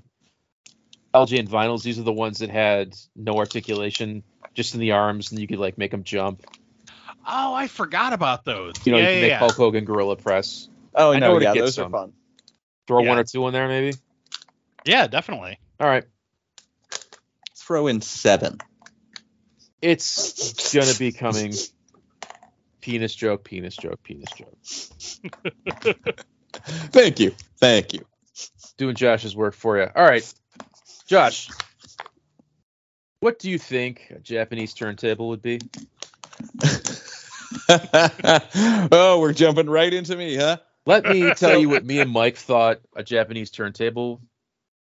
LJN vinyls. These are the ones that had no articulation, just in the arms, and you could like make them jump. Oh, I forgot about those. You know, yeah, you can yeah, make yeah. Hulk Hogan gorilla press. Oh I know no, where to yeah, get those some. are fun. Throw Yeah. one or two in there, maybe. Yeah, definitely. All right, Throw in seven. it's gonna be coming. Penis joke, penis joke, penis joke. Thank you, thank you. Doing Josh's work for you. All right, Josh. What do you think a Japanese turntable would be? oh, we're jumping right into me, huh? Let me tell you what me and Mike thought a Japanese turntable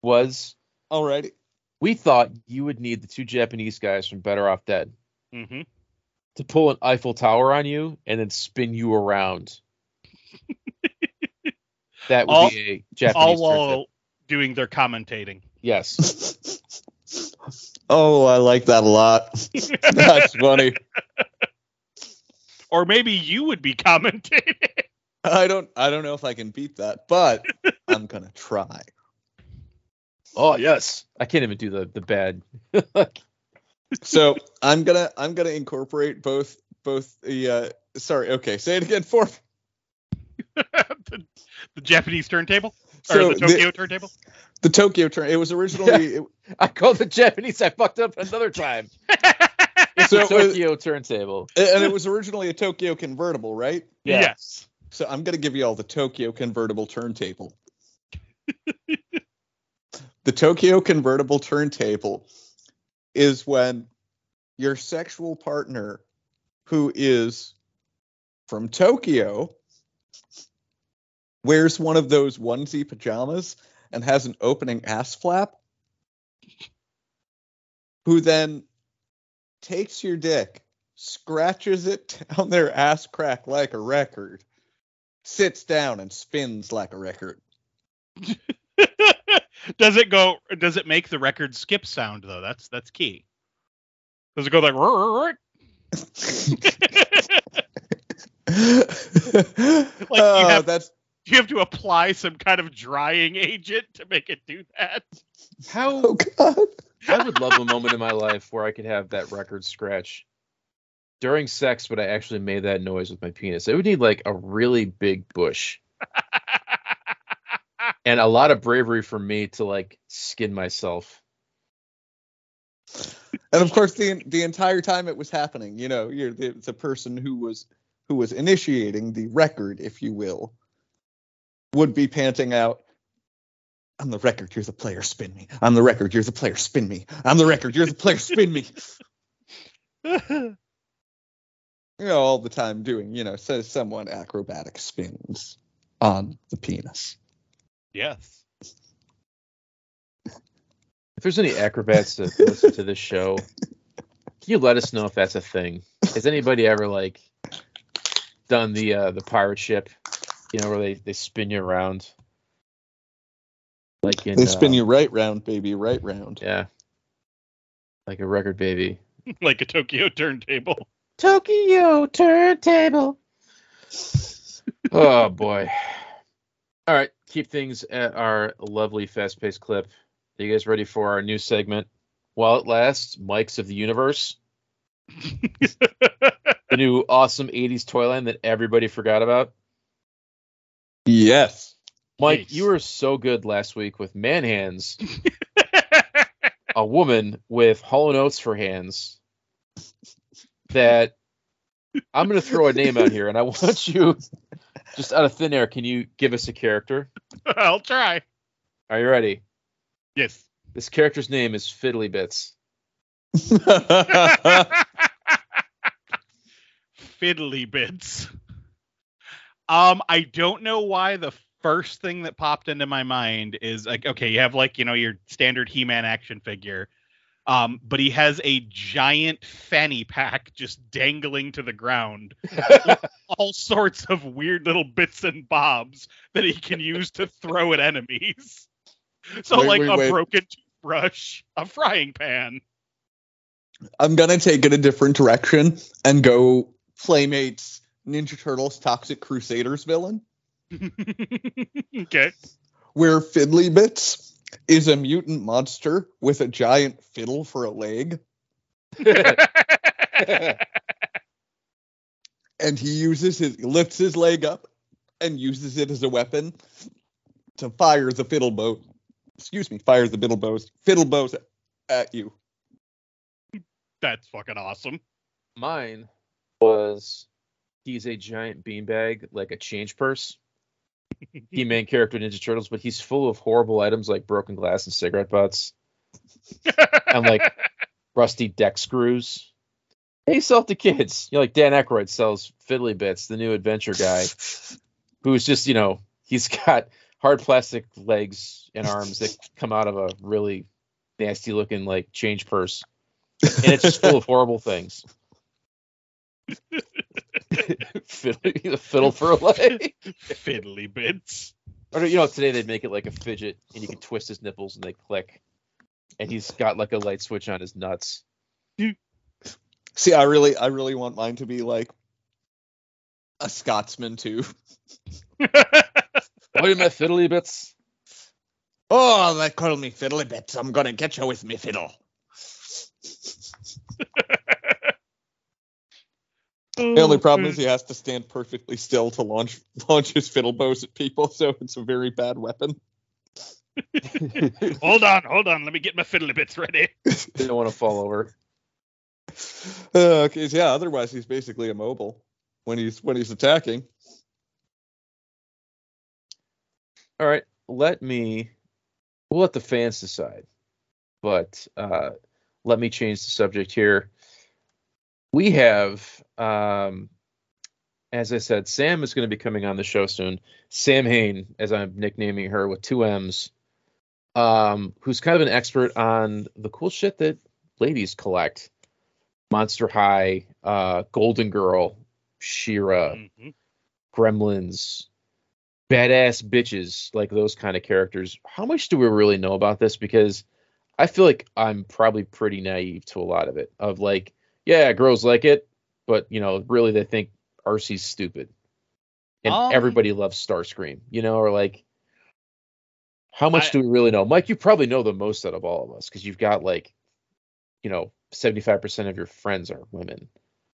was. Alrighty. We thought you would need the two Japanese guys from Better Off Dead hmm to pull an Eiffel Tower on you and then spin you around. that would All- be a Japanese All turntable. while doing their commentating. Yes. oh, I like that a lot. That's funny. Or maybe you would be commentating. I don't I don't know if I can beat that, but I'm gonna try. Oh yes. I can't even do the the bad. So I'm gonna I'm gonna incorporate both both the uh sorry, okay, say it again for the, the Japanese turntable or So the the- Tokyo turntable. The Tokyo turn. It was originally. it- I called the Japanese. I fucked up another time. It's So, a uh, Tokyo turntable. and it was originally a Tokyo convertible, right? Yeah. Yes. So I'm gonna give you all the Tokyo convertible turntable. The Tokyo convertible turntable is when your sexual partner, who is from Tokyo, wears one of those onesie pajamas and has an opening ass flap, who then takes your dick, scratches it down their ass crack like a record, sits down and spins like a record. does it go? Does it make the record skip sound though? That's that's key. Does it go like? like you oh, have- that's Do you have to apply some kind of drying agent to make it do that? How oh god. I would love a moment in my life where I could have that record scratch during sex, but I actually made that noise with my penis. It would need like a really big bush and a lot of bravery for me to like skin myself. And of course, the the entire time it was happening, you know, you're the, the person who was who was initiating the record, if you will, would be panting out. I'm the record, you're the player, spin me. I'm the record, you're the player, spin me. I'm the record, you're the player, spin me. You know, all the time doing, you know, so someone acrobatic spins on the penis. Yes. If there's any acrobats that listen to this show, can you let us know if that's a thing? Has anybody ever like done the uh the pirate ship? You know, where they, they spin you around? Like in They spin uh, you right round, baby, right round. Yeah. Like a record baby. like a Tokyo turntable. Tokyo turntable. oh boy. All right, keep things at our lovely fast-paced clip. Are you guys ready for our new segment? While it lasts, Mike's of the Universe. the new awesome 80s toy line that everybody forgot about. Yes. Mike, Nice. you were so good last week with man hands, a woman with hollow notes for hands, that I'm going to throw a name out here, and I want you, just out of thin air, can you give us a character? I'll try. Are you ready? Yes. This character's name is Fiddly Bits. Fiddly bits. Um, I don't know why the first thing that popped into my mind is like, okay, you have like, you know, your standard He-Man action figure. Um, but he has a giant fanny pack just dangling to the ground. All sorts of weird little bits and bobs that he can use to throw at enemies. So Wait, like wait, a wait. broken toothbrush, a frying pan. I'm gonna take it a different direction and go Playmates Ninja Turtles Toxic Crusaders villain, okay. where Fiddly Bits is a mutant monster with a giant fiddle for a leg, and he uses his lifts his leg up and uses it as a weapon to fire the fiddle bow. Excuse me, fire the fiddle bows, fiddle bows at you. That's fucking awesome. Mine was he's a giant beanbag, like a change purse. He main character Ninja Turtles, but he's full of horrible items like broken glass and cigarette butts and like rusty deck screws. He sell it to kids. You know, like Dan Aykroyd sells Fiddly Bits, the new adventure guy, who's just, you know, he's got hard plastic legs and arms that come out of a really nasty looking like change purse. And it's just full of horrible things. fiddle, fiddle for a leg. Fiddly bits. Or you know, today they'd make it like a fidget, and you can twist his nipples and they click. And he's got like a light switch on his nuts. See, I really, I really want mine to be like a Scotsman too. Oh, you my fiddly bits. Oh, they call me Fiddly Bits. I'm gonna get you with me fiddle. The only problem is he has to stand perfectly still to launch launch his fiddle bows at people, so it's a very bad weapon. hold on, hold on. Let me get my fiddly bits ready. Didn't want to fall over. Uh, okay, yeah. Otherwise, he's basically immobile when he's when he's attacking. All right, let me. We'll let the fans decide, but uh, let me change the subject here. We have, um, as I said, Sam is going to be coming on the show soon. Sam Hain, as I'm nicknaming her with two M's, um, who's kind of an expert on the cool shit that ladies collect. Monster High, uh, Golden Girl, She-Ra, Mhm. Gremlins, badass bitches, like those kind of characters. How much do we really know about this? Because I feel like I'm probably pretty naive to a lot of it. Of like, yeah, girls like it, but you know, really they think Arcee's stupid, and Um, everybody loves Starscream. You know, or like, how much I- do we really know? Mike, you probably know the most out of all of us because you've got like, you know, 75% of your friends are women.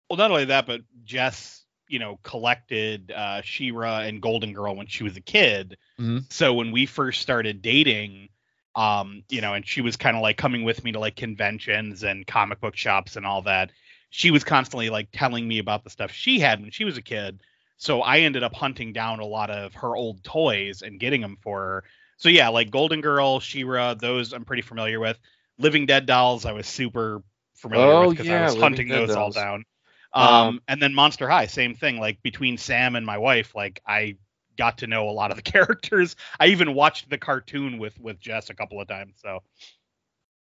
Well, not only that, but Jess, you know, collected uh, She-Ra and Golden Girl when she was a kid. Mhm. So when we first started dating, um, you know, and she was kind of like coming with me to like conventions and comic book shops and all that. She was constantly like telling me about the stuff she had when she was a kid. So I ended up hunting down a lot of her old toys and getting them for her. So yeah, like Golden Girl, She-Ra, those I'm pretty familiar with. Living Dead dolls, I was super familiar Oh, with because yeah, I was Living hunting Dead those all down. Um, Um, and then Monster High, same thing. Like between Sam and my wife, like I got to know a lot of the characters. I even watched the cartoon with with Jess a couple of times. So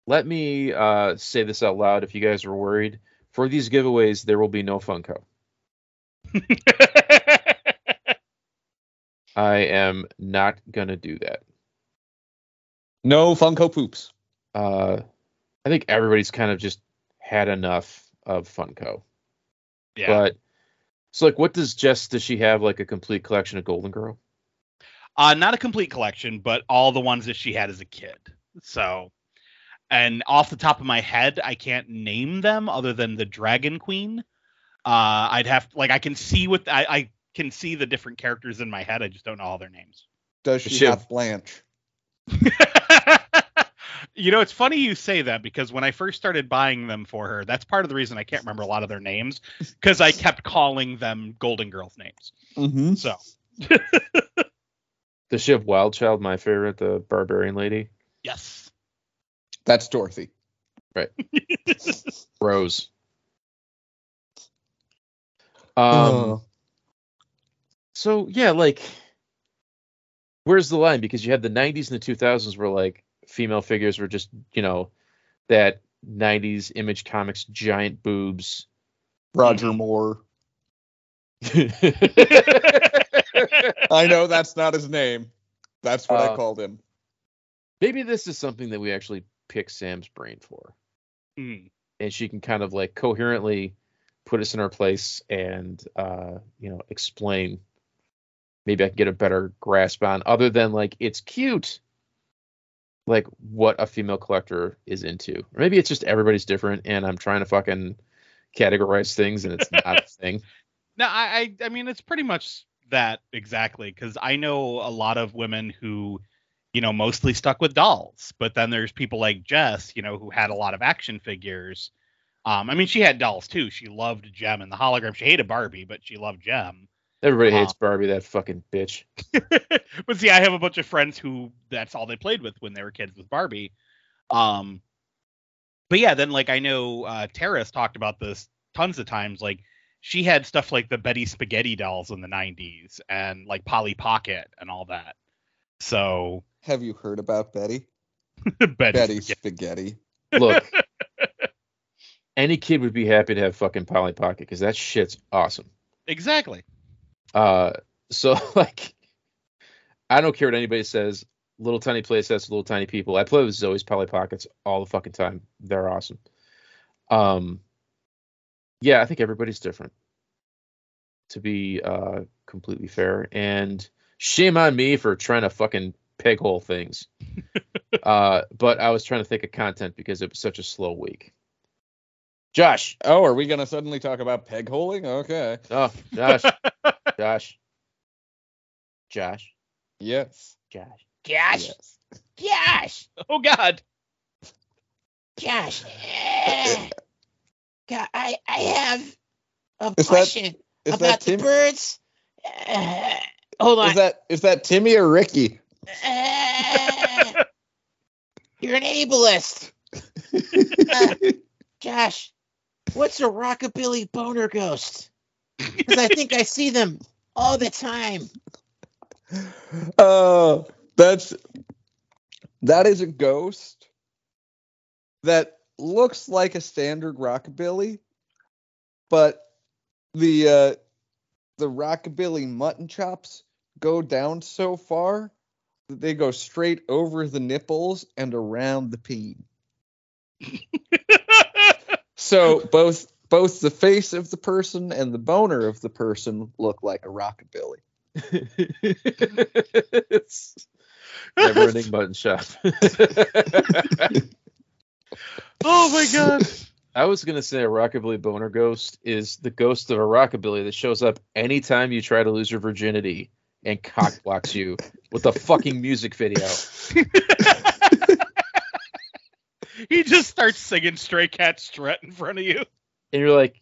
Let me uh, say this out loud if you guys are worried. For these giveaways, there will be no Funko. I am not going to do that. No Funko poops. Uh, I think everybody's kind of just had enough of Funko. yeah. But so, like, what does Jess, does she have like a complete collection of Golden Girl? Uh, not a complete collection, but all the ones that she had as a kid. So, and off the top of my head, I can't name them other than the Dragon Queen. Uh, I'd have like I can see what I, I can see the different characters in my head. I just don't know all their names. Does she Shiv. have Blanche? you know, it's funny you say that because when I first started buying them for her, that's part of the reason I can't remember a lot of their names because I kept calling them Golden Girls names. Mm-hmm. So, Does she have Wild Child, my favorite, the barbarian lady? yes. That's Dorothy. Right. Rose. Um, Oh. so yeah, like, where's the line? Because you had the 90s and the 2000s where like female figures were just, you know, that 90s image comics giant boobs. Roger Moore. I know that's not his name. That's what I Uh, called him. Maybe this is something that we actually pick Sam's brain for. Hmm. and she can kind of like coherently put us in our place and uh you know explain maybe i can get a better grasp on other than like it's cute like what a female collector is into or maybe it's just everybody's different and i'm trying to fucking categorize things and it's not a thing No, I I mean it's pretty much that exactly because I know a lot of women who, you know, mostly stuck with dolls, but then there's people like Jess, you know, who had a lot of action figures. Um, I mean, she had dolls too. She loved Jem and the hologram. She hated Barbie, but she loved Jem. everybody Uh, hates barbie that fucking bitch but see, I have a bunch of friends who that's all they played with when they were kids with Barbie. Um, but yeah, then like I know uh, Terrace talked about this tons of times. Like she had stuff like the Betty Spaghetti dolls in the '90s and like Polly Pocket and all that. So Have you heard about Betty? Betty, Betty Spaghetti. Spaghetti. look any kid would be happy to have fucking polly pocket because that shit's awesome exactly. Uh, so like, I don't care what anybody says. Little tiny play sets, little tiny people. I play with Zoe's Polly Pockets all the fucking time. They're awesome. Um, yeah, I think everybody's different. To be uh completely fair, and shame on me for trying to fucking peg hole things. uh, but I was trying to think of content because it was such a slow week. Josh. Oh, are we gonna suddenly talk about peg holing? Okay. Oh, Josh. Josh. Josh. Yes. Josh. Josh, Yes. Josh, Oh God. Josh. God, I, I have a Is question Is about the Tim? birds. Hold on. Is that is that Timmy or Ricky? Eh, you're an ableist. Uh, Josh, what's a rockabilly boner ghost? Because I think I see them all the time. Uh, that's that is a ghost that looks like a standard rockabilly, but the uh, the rockabilly mutton chops go down so far they go straight over the nipples and around the peen. So both both the face of the person and the boner of the person look like a rockabilly. it's never ending mutton shop. oh my God. I was gonna say a rockabilly boner ghost is the ghost of a rockabilly that shows up anytime you try to lose your virginity and cock blocks you with a fucking music video. he just starts singing Stray Cat Strut in front of you. And you're like,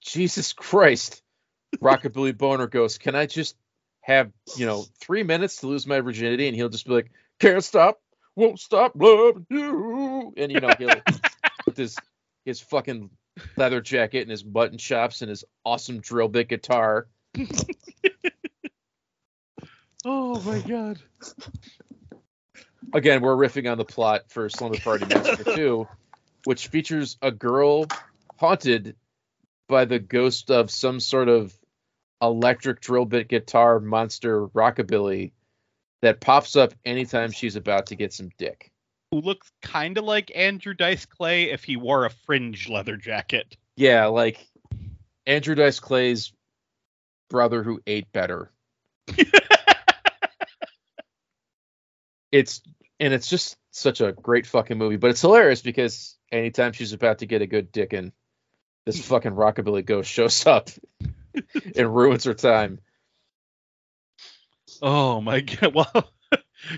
Jesus Christ, rockabilly boner ghost, can I just have, you know, three minutes to lose my virginity? And he'll just be like, Can't stop, won't stop loving you. And you know, he'll with his his fucking leather jacket and his button chops and his awesome drill bit guitar. Oh my God. again, we're riffing on the plot for Slumber Party Massacre 2, which features a girl haunted by the ghost of some sort of electric drill bit guitar monster rockabilly that pops up anytime she's about to get some dick. Who looks kind of like Andrew Dice Clay if he wore a fringe leather jacket. Yeah, like Andrew Dice Clay's brother who ate better. it's and it's just such a great fucking movie, but it's hilarious because anytime she's about to get a good dick in, this hmm. fucking rockabilly ghost shows up and ruins her time. Oh my God. Well,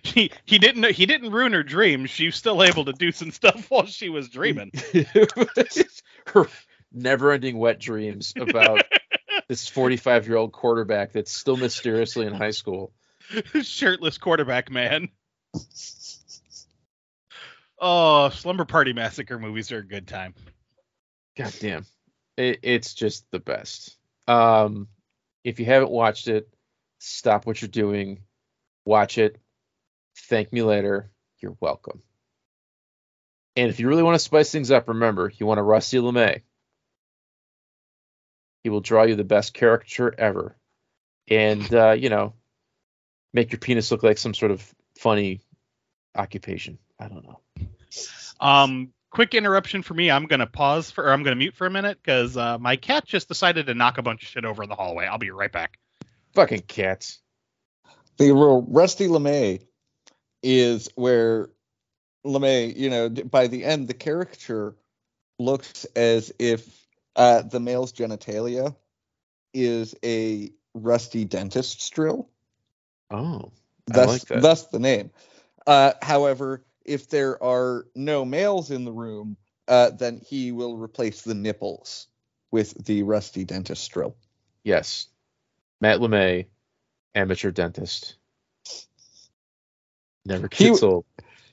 he he didn't he didn't ruin her dreams. She was still able to do some stuff while she was dreaming. her never-ending wet dreams about this 45-year-old quarterback that's still mysteriously in high school. Shirtless quarterback man. Oh, Slumber Party Massacre movies are a good time. God damn. It, it's just the best. Um, if you haven't watched it, stop what you're doing, watch it, thank me later. You're welcome. And if you really want to spice things up, remember, you want a Rusty LeMay. He will draw you the best caricature ever. And, uh, you know, make your penis look like some sort of funny occupation. I don't know. Um, quick interruption for me. I'm gonna pause for, or I'm gonna mute for a minute because uh, my cat just decided to knock a bunch of shit over in the hallway. I'll be right back. Fucking cats. The real Rusty LeMay is where LeMay, you know, by the end, the caricature looks as if uh, the male's genitalia is a rusty dentist's drill. Oh. I Thus, like that. thus the name. Uh, however, if there are no males in the room, uh, then he will replace the nipples with the rusty dentist drill. Yes. Matt LeMay, amateur dentist. Never He- gets old.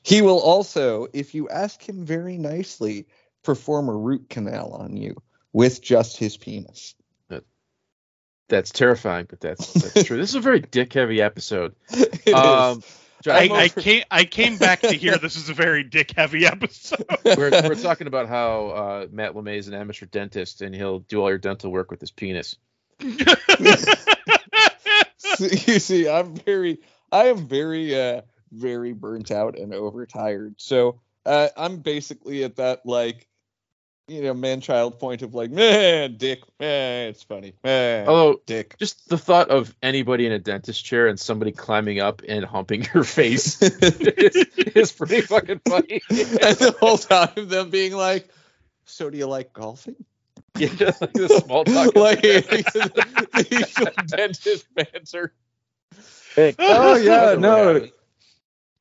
He will also, if you ask him very nicely, perform a root canal on you with just his penis. That's terrifying, but that's that's true. This is a very dick heavy episode. It is. Josh, I, I'm I over- came I came back to hear this is a very dick heavy episode. we're, we're talking about how uh, Matt LeMay is an amateur dentist and he'll do all your dental work with his penis. you see, I'm very, I am very, uh, very burnt out and overtired. So uh, I'm basically at that like, you know, man-child point of like, man, dick, man, it's funny, man, Although, dick. just the thought of anybody in a dentist chair and somebody climbing up and humping your face is, is pretty fucking funny. and the whole time them being like, So do you like golfing? Yeah, just like the small talk. like the usual dentist banter. Oh, yeah, no.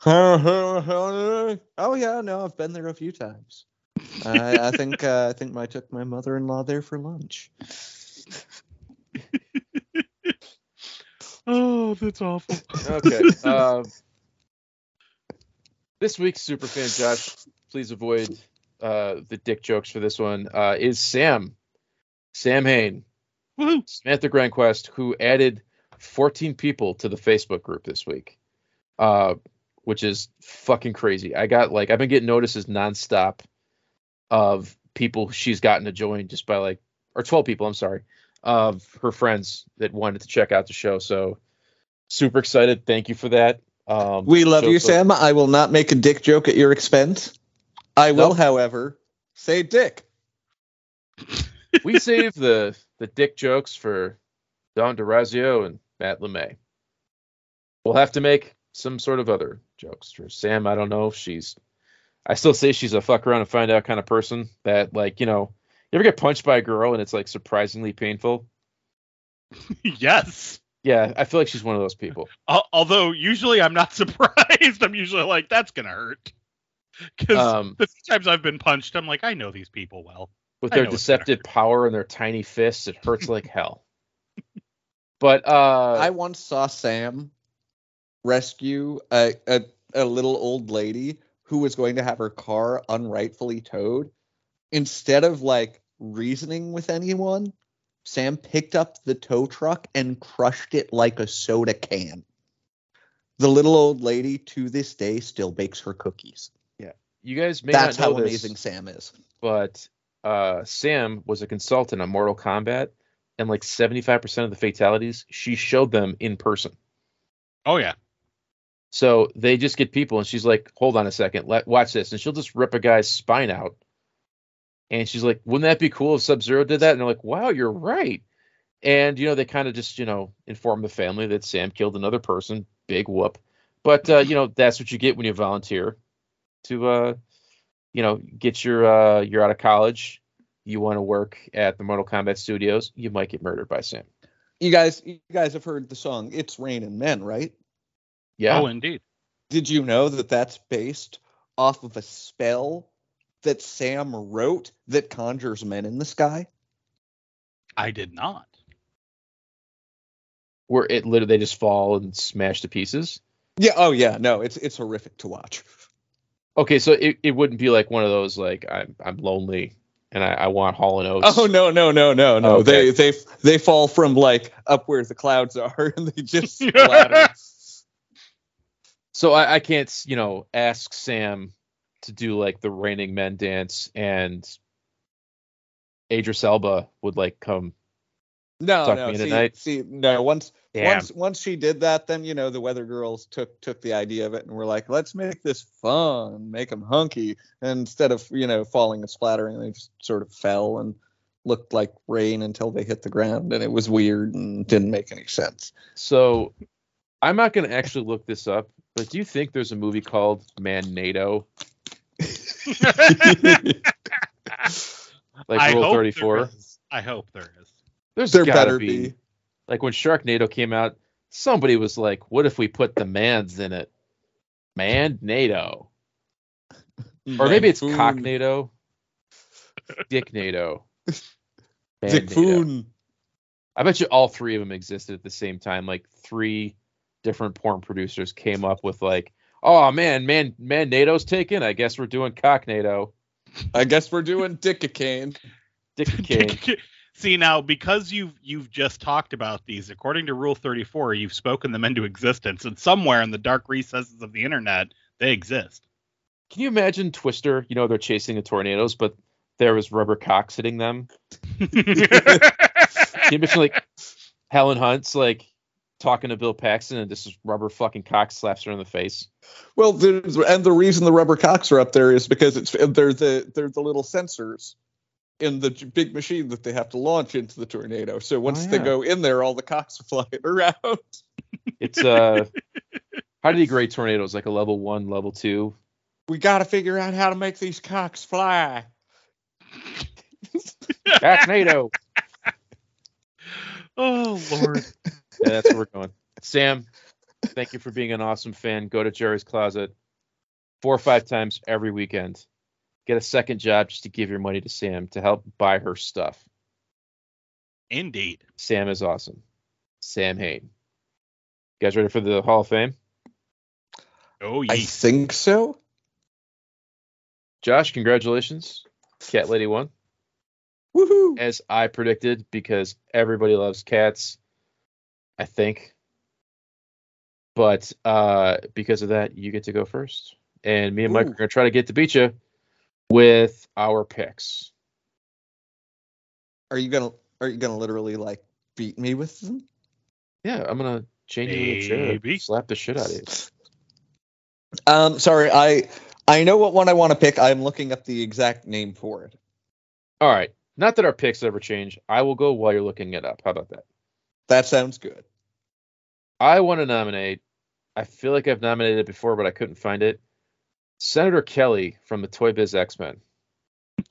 no. oh yeah, no, I've been there a few times. I, I think uh, I think I took my mother-in-law there for lunch. oh, that's awful. Okay. Um, this week's superfan Josh, please avoid uh, the dick jokes for this one. Uh, is Sam, Sam Hain, Woohoo. Samantha Grandquest, who added 14 people to the Facebook group this week, uh, which is fucking crazy. I got like I've been getting notices nonstop of people she's gotten to join just by like or 12 people. I'm sorry, of her friends that wanted to check out the show. So super excited. Thank you for that. Um, We love so- you, so- Sam. I will not make a dick joke at your expense. I will, however, say dick. we save the the dick jokes for Don DeRazio and Matt LeMay. We'll have to make some sort of other jokes for Sam. I don't know if she's. I still say she's a fuck around and find out kind of person that like you know you ever get punched by a girl and it's like surprisingly painful. yes. Yeah, I feel like she's one of those people. Al- Although usually I'm not surprised. I'm usually like, that's gonna hurt. Because Um, the few times I've been punched, I'm like, I know these people well. with I their know it's gonna deceptive power and their tiny fists, it hurts like hell. But uh, I once saw Sam rescue a, a a little old lady who was going to have her car unrightfully towed. Instead of like reasoning with anyone, Sam picked up the tow truck and crushed it like a soda can. The little old lady to this day still bakes her cookies. Yeah. You guys may That's not how know this, amazing Sam is. but uh, Sam was a consultant on Mortal Kombat, and like 75% of the fatalities, she showed them in person. Oh yeah. So they just get people, and she's like, "Hold on a second, let watch this," and she'll just rip a guy's spine out. And she's like, "Wouldn't that be cool if Sub Zero did that?" And they're like, "Wow, you're right." And you know, they kind of just you know inform the family that Sam killed another person. Big whoop. But uh, you know, that's what you get when you volunteer to uh, you know, get your uh, you're out of college. You want to work at the Mortal Kombat studios. You might get murdered by Sam. You guys, you guys have heard the song "It's Raining Men," right? Yeah. Oh, indeed. Did you know that that's based off of a spell that Sam wrote that conjures men in the sky? I did not. Where it literally they just fall and smash to pieces. Yeah. Oh, yeah. No, it's it's horrific to watch. Okay, so it, it wouldn't be like one of those like I'm I'm lonely and I, I want Hall and Oates. Oh no, no, no, no, no. Okay. They they they fall from like up where the clouds are, and they just splatter. So I, I can't you know ask Sam to do like the Raining Men dance and Idris Elba would like come. No, Suck no. me in See, night. see, no. Once Damn. once once she did that, then you know the Weather Girls took took the idea of it and were like, let's make this fun, make them hunky. And instead of you know falling and splattering, they just sort of fell and looked like rain until they hit the ground, and it was weird and didn't make any sense. So I'm not gonna actually look this up, but do you think there's a movie called Man NATO? Like I Rule 34? I hope there is. There's there better be. be. Like when Sharknado came out, somebody was like, "What if we put the mans in it?" Man NATO, or maybe it's Foon. Cocknado, Dick NATO, Dick NATO. Foon. I bet you all three of them existed at the same time. Like three different porn producers came up with like, "Oh man, man, man, NATO's taken. I guess we're doing Cocknado." I guess we're doing Dickicane. Dick King. See now, because you've you've just talked about these, according to Rule 34, you've spoken them into existence, and somewhere in the dark recesses of the internet, they exist. Can you imagine Twister? You know they're chasing the tornadoes, but there was rubber cock hitting them. Can you imagine like Helen Hunt's like talking to Bill Paxton and this is rubber fucking cock slaps her in the face? Well, there's, and the reason the rubber cocks are up there is because it's they're the they're the little sensors in the big machine that they have to launch into the tornado. So once they yeah. go in there, all the cocks are flying around. It's uh how do you grade tornadoes? Like a level one, level two? We got to figure out how to make these cocks fly. Backnado. Oh Lord. yeah, that's where we're going. Sam, thank you for being an awesome fan. Go to Jerry's Closet four or five times every weekend. Get a second job just to give your money to Sam to help buy her stuff. Indeed. Sam is awesome. Sam Hain. You guys ready for the Hall of Fame? Oh I think so. Josh, congratulations. Cat Lady won. Woohoo! as I predicted, because everybody loves cats, I think. But uh, because of that, you get to go first. And me and Mike are going to try to get to beat you with our picks. Are you gonna Are you gonna literally like beat me with them? Yeah, I'm going to change you in a chair, Maybe. slap the shit out of you. Um, sorry, I I know what one I want to pick. I'm looking up the exact name for it. All right. Not that our picks ever change. I will go while you're looking it up. How about that? That sounds good. I want to nominate. I feel like I've nominated it before, but I couldn't find it. Senator Kelly from the Toy Biz X Men.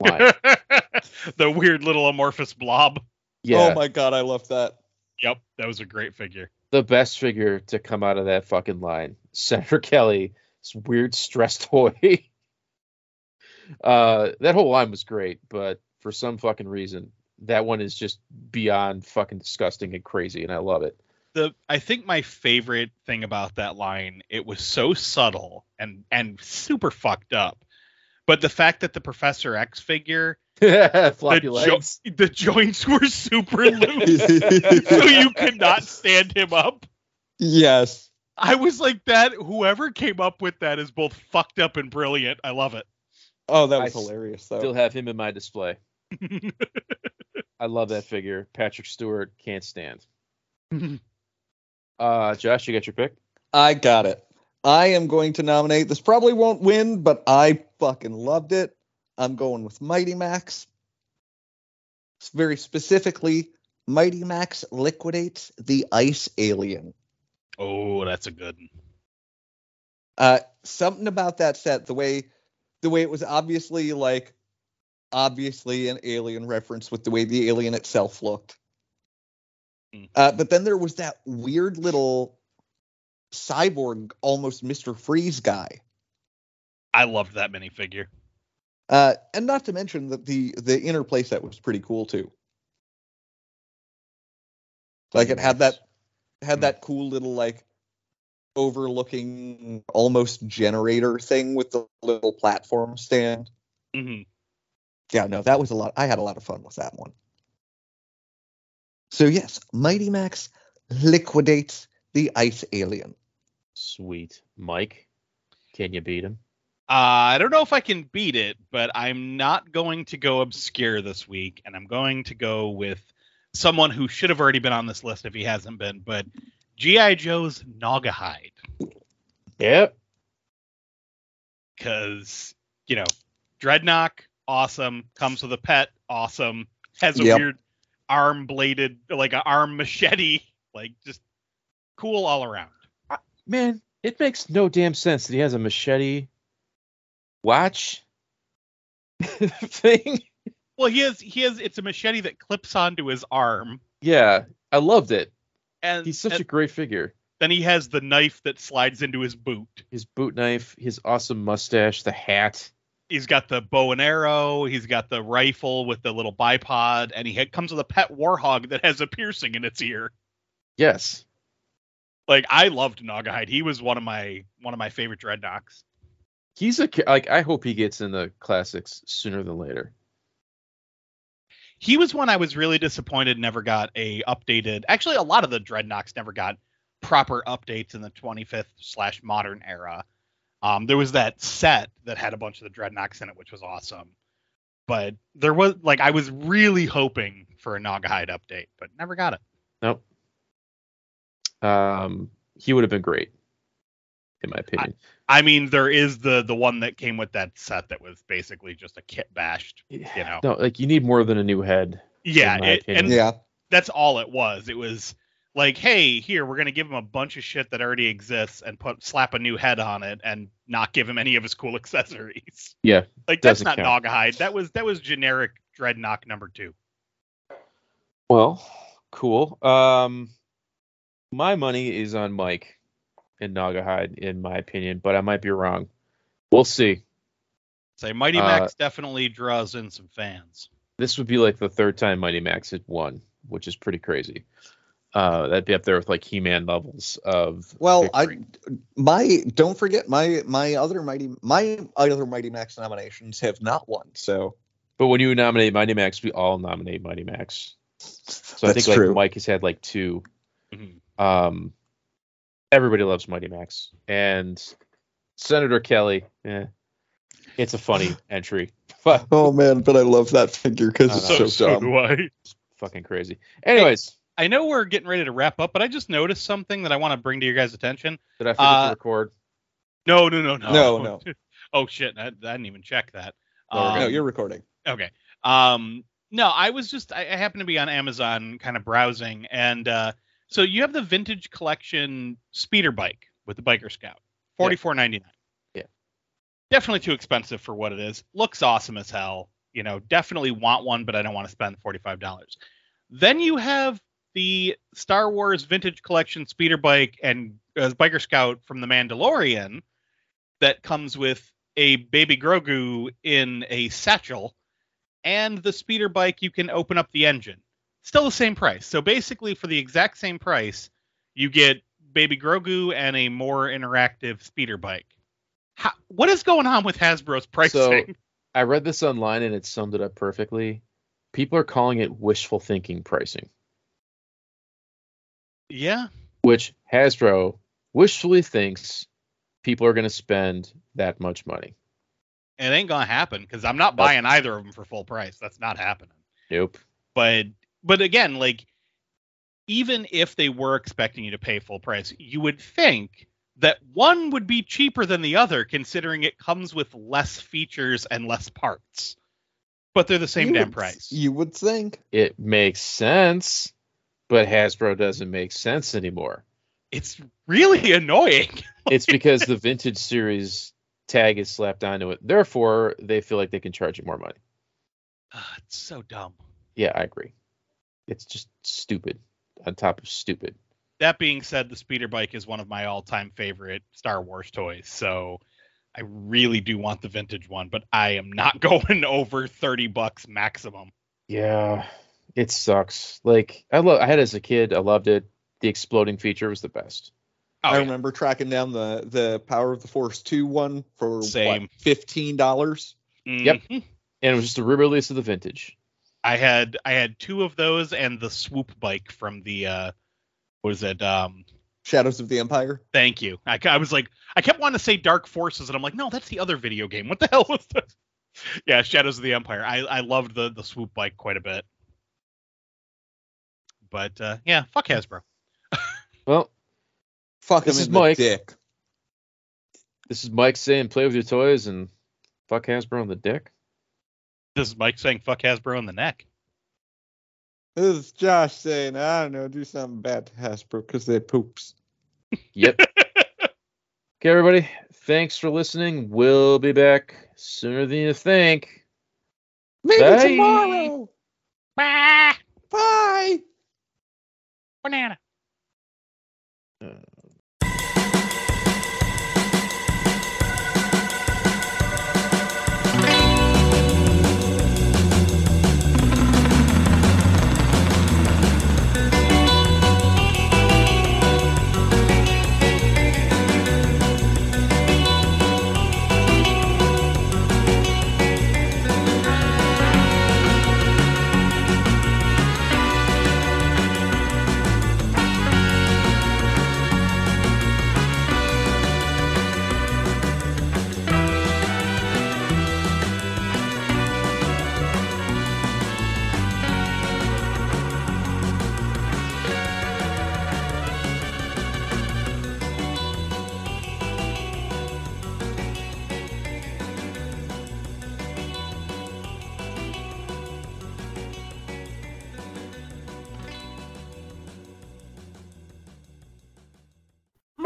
the weird little amorphous blob. Yeah. Oh my god, I love that. Yep, that was a great figure. the best figure to come out of that fucking line. Senator Kelly, this weird stress toy. uh, that whole line was great, but for some fucking reason, that one is just beyond fucking disgusting and crazy, and I love it. The I think my favorite thing about that line, it was so subtle and and super fucked up. But the fact that the Professor X figure, Floppy the, jo- legs. the joints were super loose, so you could not stand him up. yes. I was like that. Whoever came up with that is both fucked up and brilliant. I love it. Oh, that was s- hilarious though. Still have him in my display. I love that figure. Patrick Stewart can't stand. Uh, Josh, you got your pick? I got it. I am going to nominate. This probably won't win, but I fucking loved it. I'm going with Mighty Max. Very specifically, Mighty Max liquidates the ice alien. oh, that's a good one. Uh, something about that set, the way, the way it was obviously like, obviously an alien reference with the way the alien itself looked. Hmm. Uh, but then there was that weird little cyborg, almost Mister Freeze guy. I loved that minifigure. Uh, and not to mention that the the inner playset was pretty cool too. Like it had that had Hmm. that cool little like overlooking almost generator thing with the little platform stand. hmm Yeah, no, that was a lot. I had a lot of fun with that one. So yes, Mighty Max liquidates the ice alien. Sweet. Mike, can you beat him? Uh, I don't know if I can beat it, but I'm not going to go obscure this week, and I'm going to go with someone who should have already been on this list if he hasn't been, but G.I. Joe's Gnawgahyde. Yep. Because, you know, Dreadnok, awesome. Comes with a pet, awesome. Has a Yep. weird arm bladed, like an arm machete. Like, just cool all around. Man, it makes no damn sense that he has a machete watch thing. Well, he has, he has, it's a machete that clips onto his arm. Yeah, I loved it. And, He's such and a great figure. then he has the knife that slides into his boot. His boot knife, his awesome mustache, the hat. He's got the bow and arrow. He's got the rifle with the little bipod, and he comes with a pet warhog that has a piercing in its ear. Yes. Like I loved Gnawgahyde. He was one of my one of my favorite Dreadnoks. He's a like I hope he gets in the classics sooner than later. He was one I was really disappointed never got a updated. Actually, a lot of the Dreadnoks never got proper updates in the 25th slash modern era. Um, there was that set that had a bunch of the Dreadnoks in it, which was awesome. But there was like I was really hoping for a Gnawgahyde update, but never got it. Nope. Um, he would have been great, in my opinion. I mean, there is the the one that came with that set that was basically just a kit bashed. You know, No, like you need more than a new head. yeah, it, and Yeah. that's all it was. It was like, hey, here we're gonna give him a bunch of shit that already exists and put slap a new head on it and not give him any of his cool accessories. Yeah, Like that's Doesn't not count. Gnawgahyde. That was that was generic Dreadnok number two. Well, cool. Um, my money is on Mike and Gnawgahyde, in my opinion, but I might be wrong. We'll see. Say Mighty Uh, Max definitely draws in some fans. This would be like the third time Mighty Max had won, which is pretty crazy. Uh, that'd be up there with like He-Man levels of. Well, I my don't forget my my other mighty my other Mighty Max nominations have not won. So But when you nominate Mighty Max, we all nominate Mighty Max. So I That's think true. like Mike has had like two. Mhm. Um, everybody loves Mighty Max, and Senator Kelly. Eh, it's a funny entry, but oh man, but I love that figure because it's know. so, dumb. do I. fucking crazy. Anyways, I know we're getting ready to wrap up, but I just noticed something that I want to bring to your guys' attention. did I forget Uh, to record? No, no, no, no, No, no. oh shit, I, I didn't even check that. No, Um, no, you're recording. Okay. Um, no, I was just I, I happened to be on Amazon kind of browsing, and uh, so you have the vintage collection speeder bike with the biker scout, forty four ninety nine. Yeah. Definitely too expensive for what it is. Looks awesome as hell. You know, definitely want one, but I don't want to spend forty five dollars. Then you have the Star Wars vintage collection speeder bike and uh, biker scout from the Mandalorian that comes with a baby Grogu in a satchel and the speeder bike you can open up the engine. Still the same price. So basically for the exact same price, you get baby Grogu and a more interactive speeder bike. How, what is going on with Hasbro's pricing? So I read this online and it summed it up perfectly. People are calling it wishful thinking pricing, yeah. which Hasbro wishfully thinks people are going to spend that much money. It ain't gonna happen because I'm not buying either of them for full price. That's not happening. Nope. But but again, like even if they were expecting you to pay full price, you would think that one would be cheaper than the other, considering it comes with less features and less parts. But they're the same You damn would- price. You would think. It makes sense, but Hasbro doesn't make sense anymore. It's really annoying. it's because the vintage series tag is slapped onto it. Therefore, they feel like they can charge you more money. Ah, it's so dumb. Yeah, I agree. It's just stupid on top of stupid. That being said, the speeder bike is one of my all-time favorite Star Wars toys. So I really do want the vintage one, but I am not going over 30 bucks maximum. Yeah, it sucks. Like I love I had it as a kid, I loved it. The exploding feature was the best. Oh, I yeah. remember tracking down the the Power of the Force two one for Same. what, fifteen dollars. Yep. Mhm. And it was just a re-release of the vintage. I had I had two of those and the swoop bike from the uh what was it um Shadows of the Empire. thank you I, I was like I kept wanting to say Dark Forces and I'm like no that's the other video game what the hell was this yeah Shadows of the Empire I I loved the the swoop bike quite a bit but uh yeah fuck Hasbro Well, Fuck This him is in the Mike. dick. this is Mike saying play with your toys and fuck Hasbro on the dick. this is Mike saying fuck Hasbro in the neck This is Josh saying, I don't know, do something bad to Hasbro because they poops. Yep. okay, everybody. Thanks for listening. We'll be back sooner than you think. Maybe Bye. tomorrow. bah, Bye. Banana mm.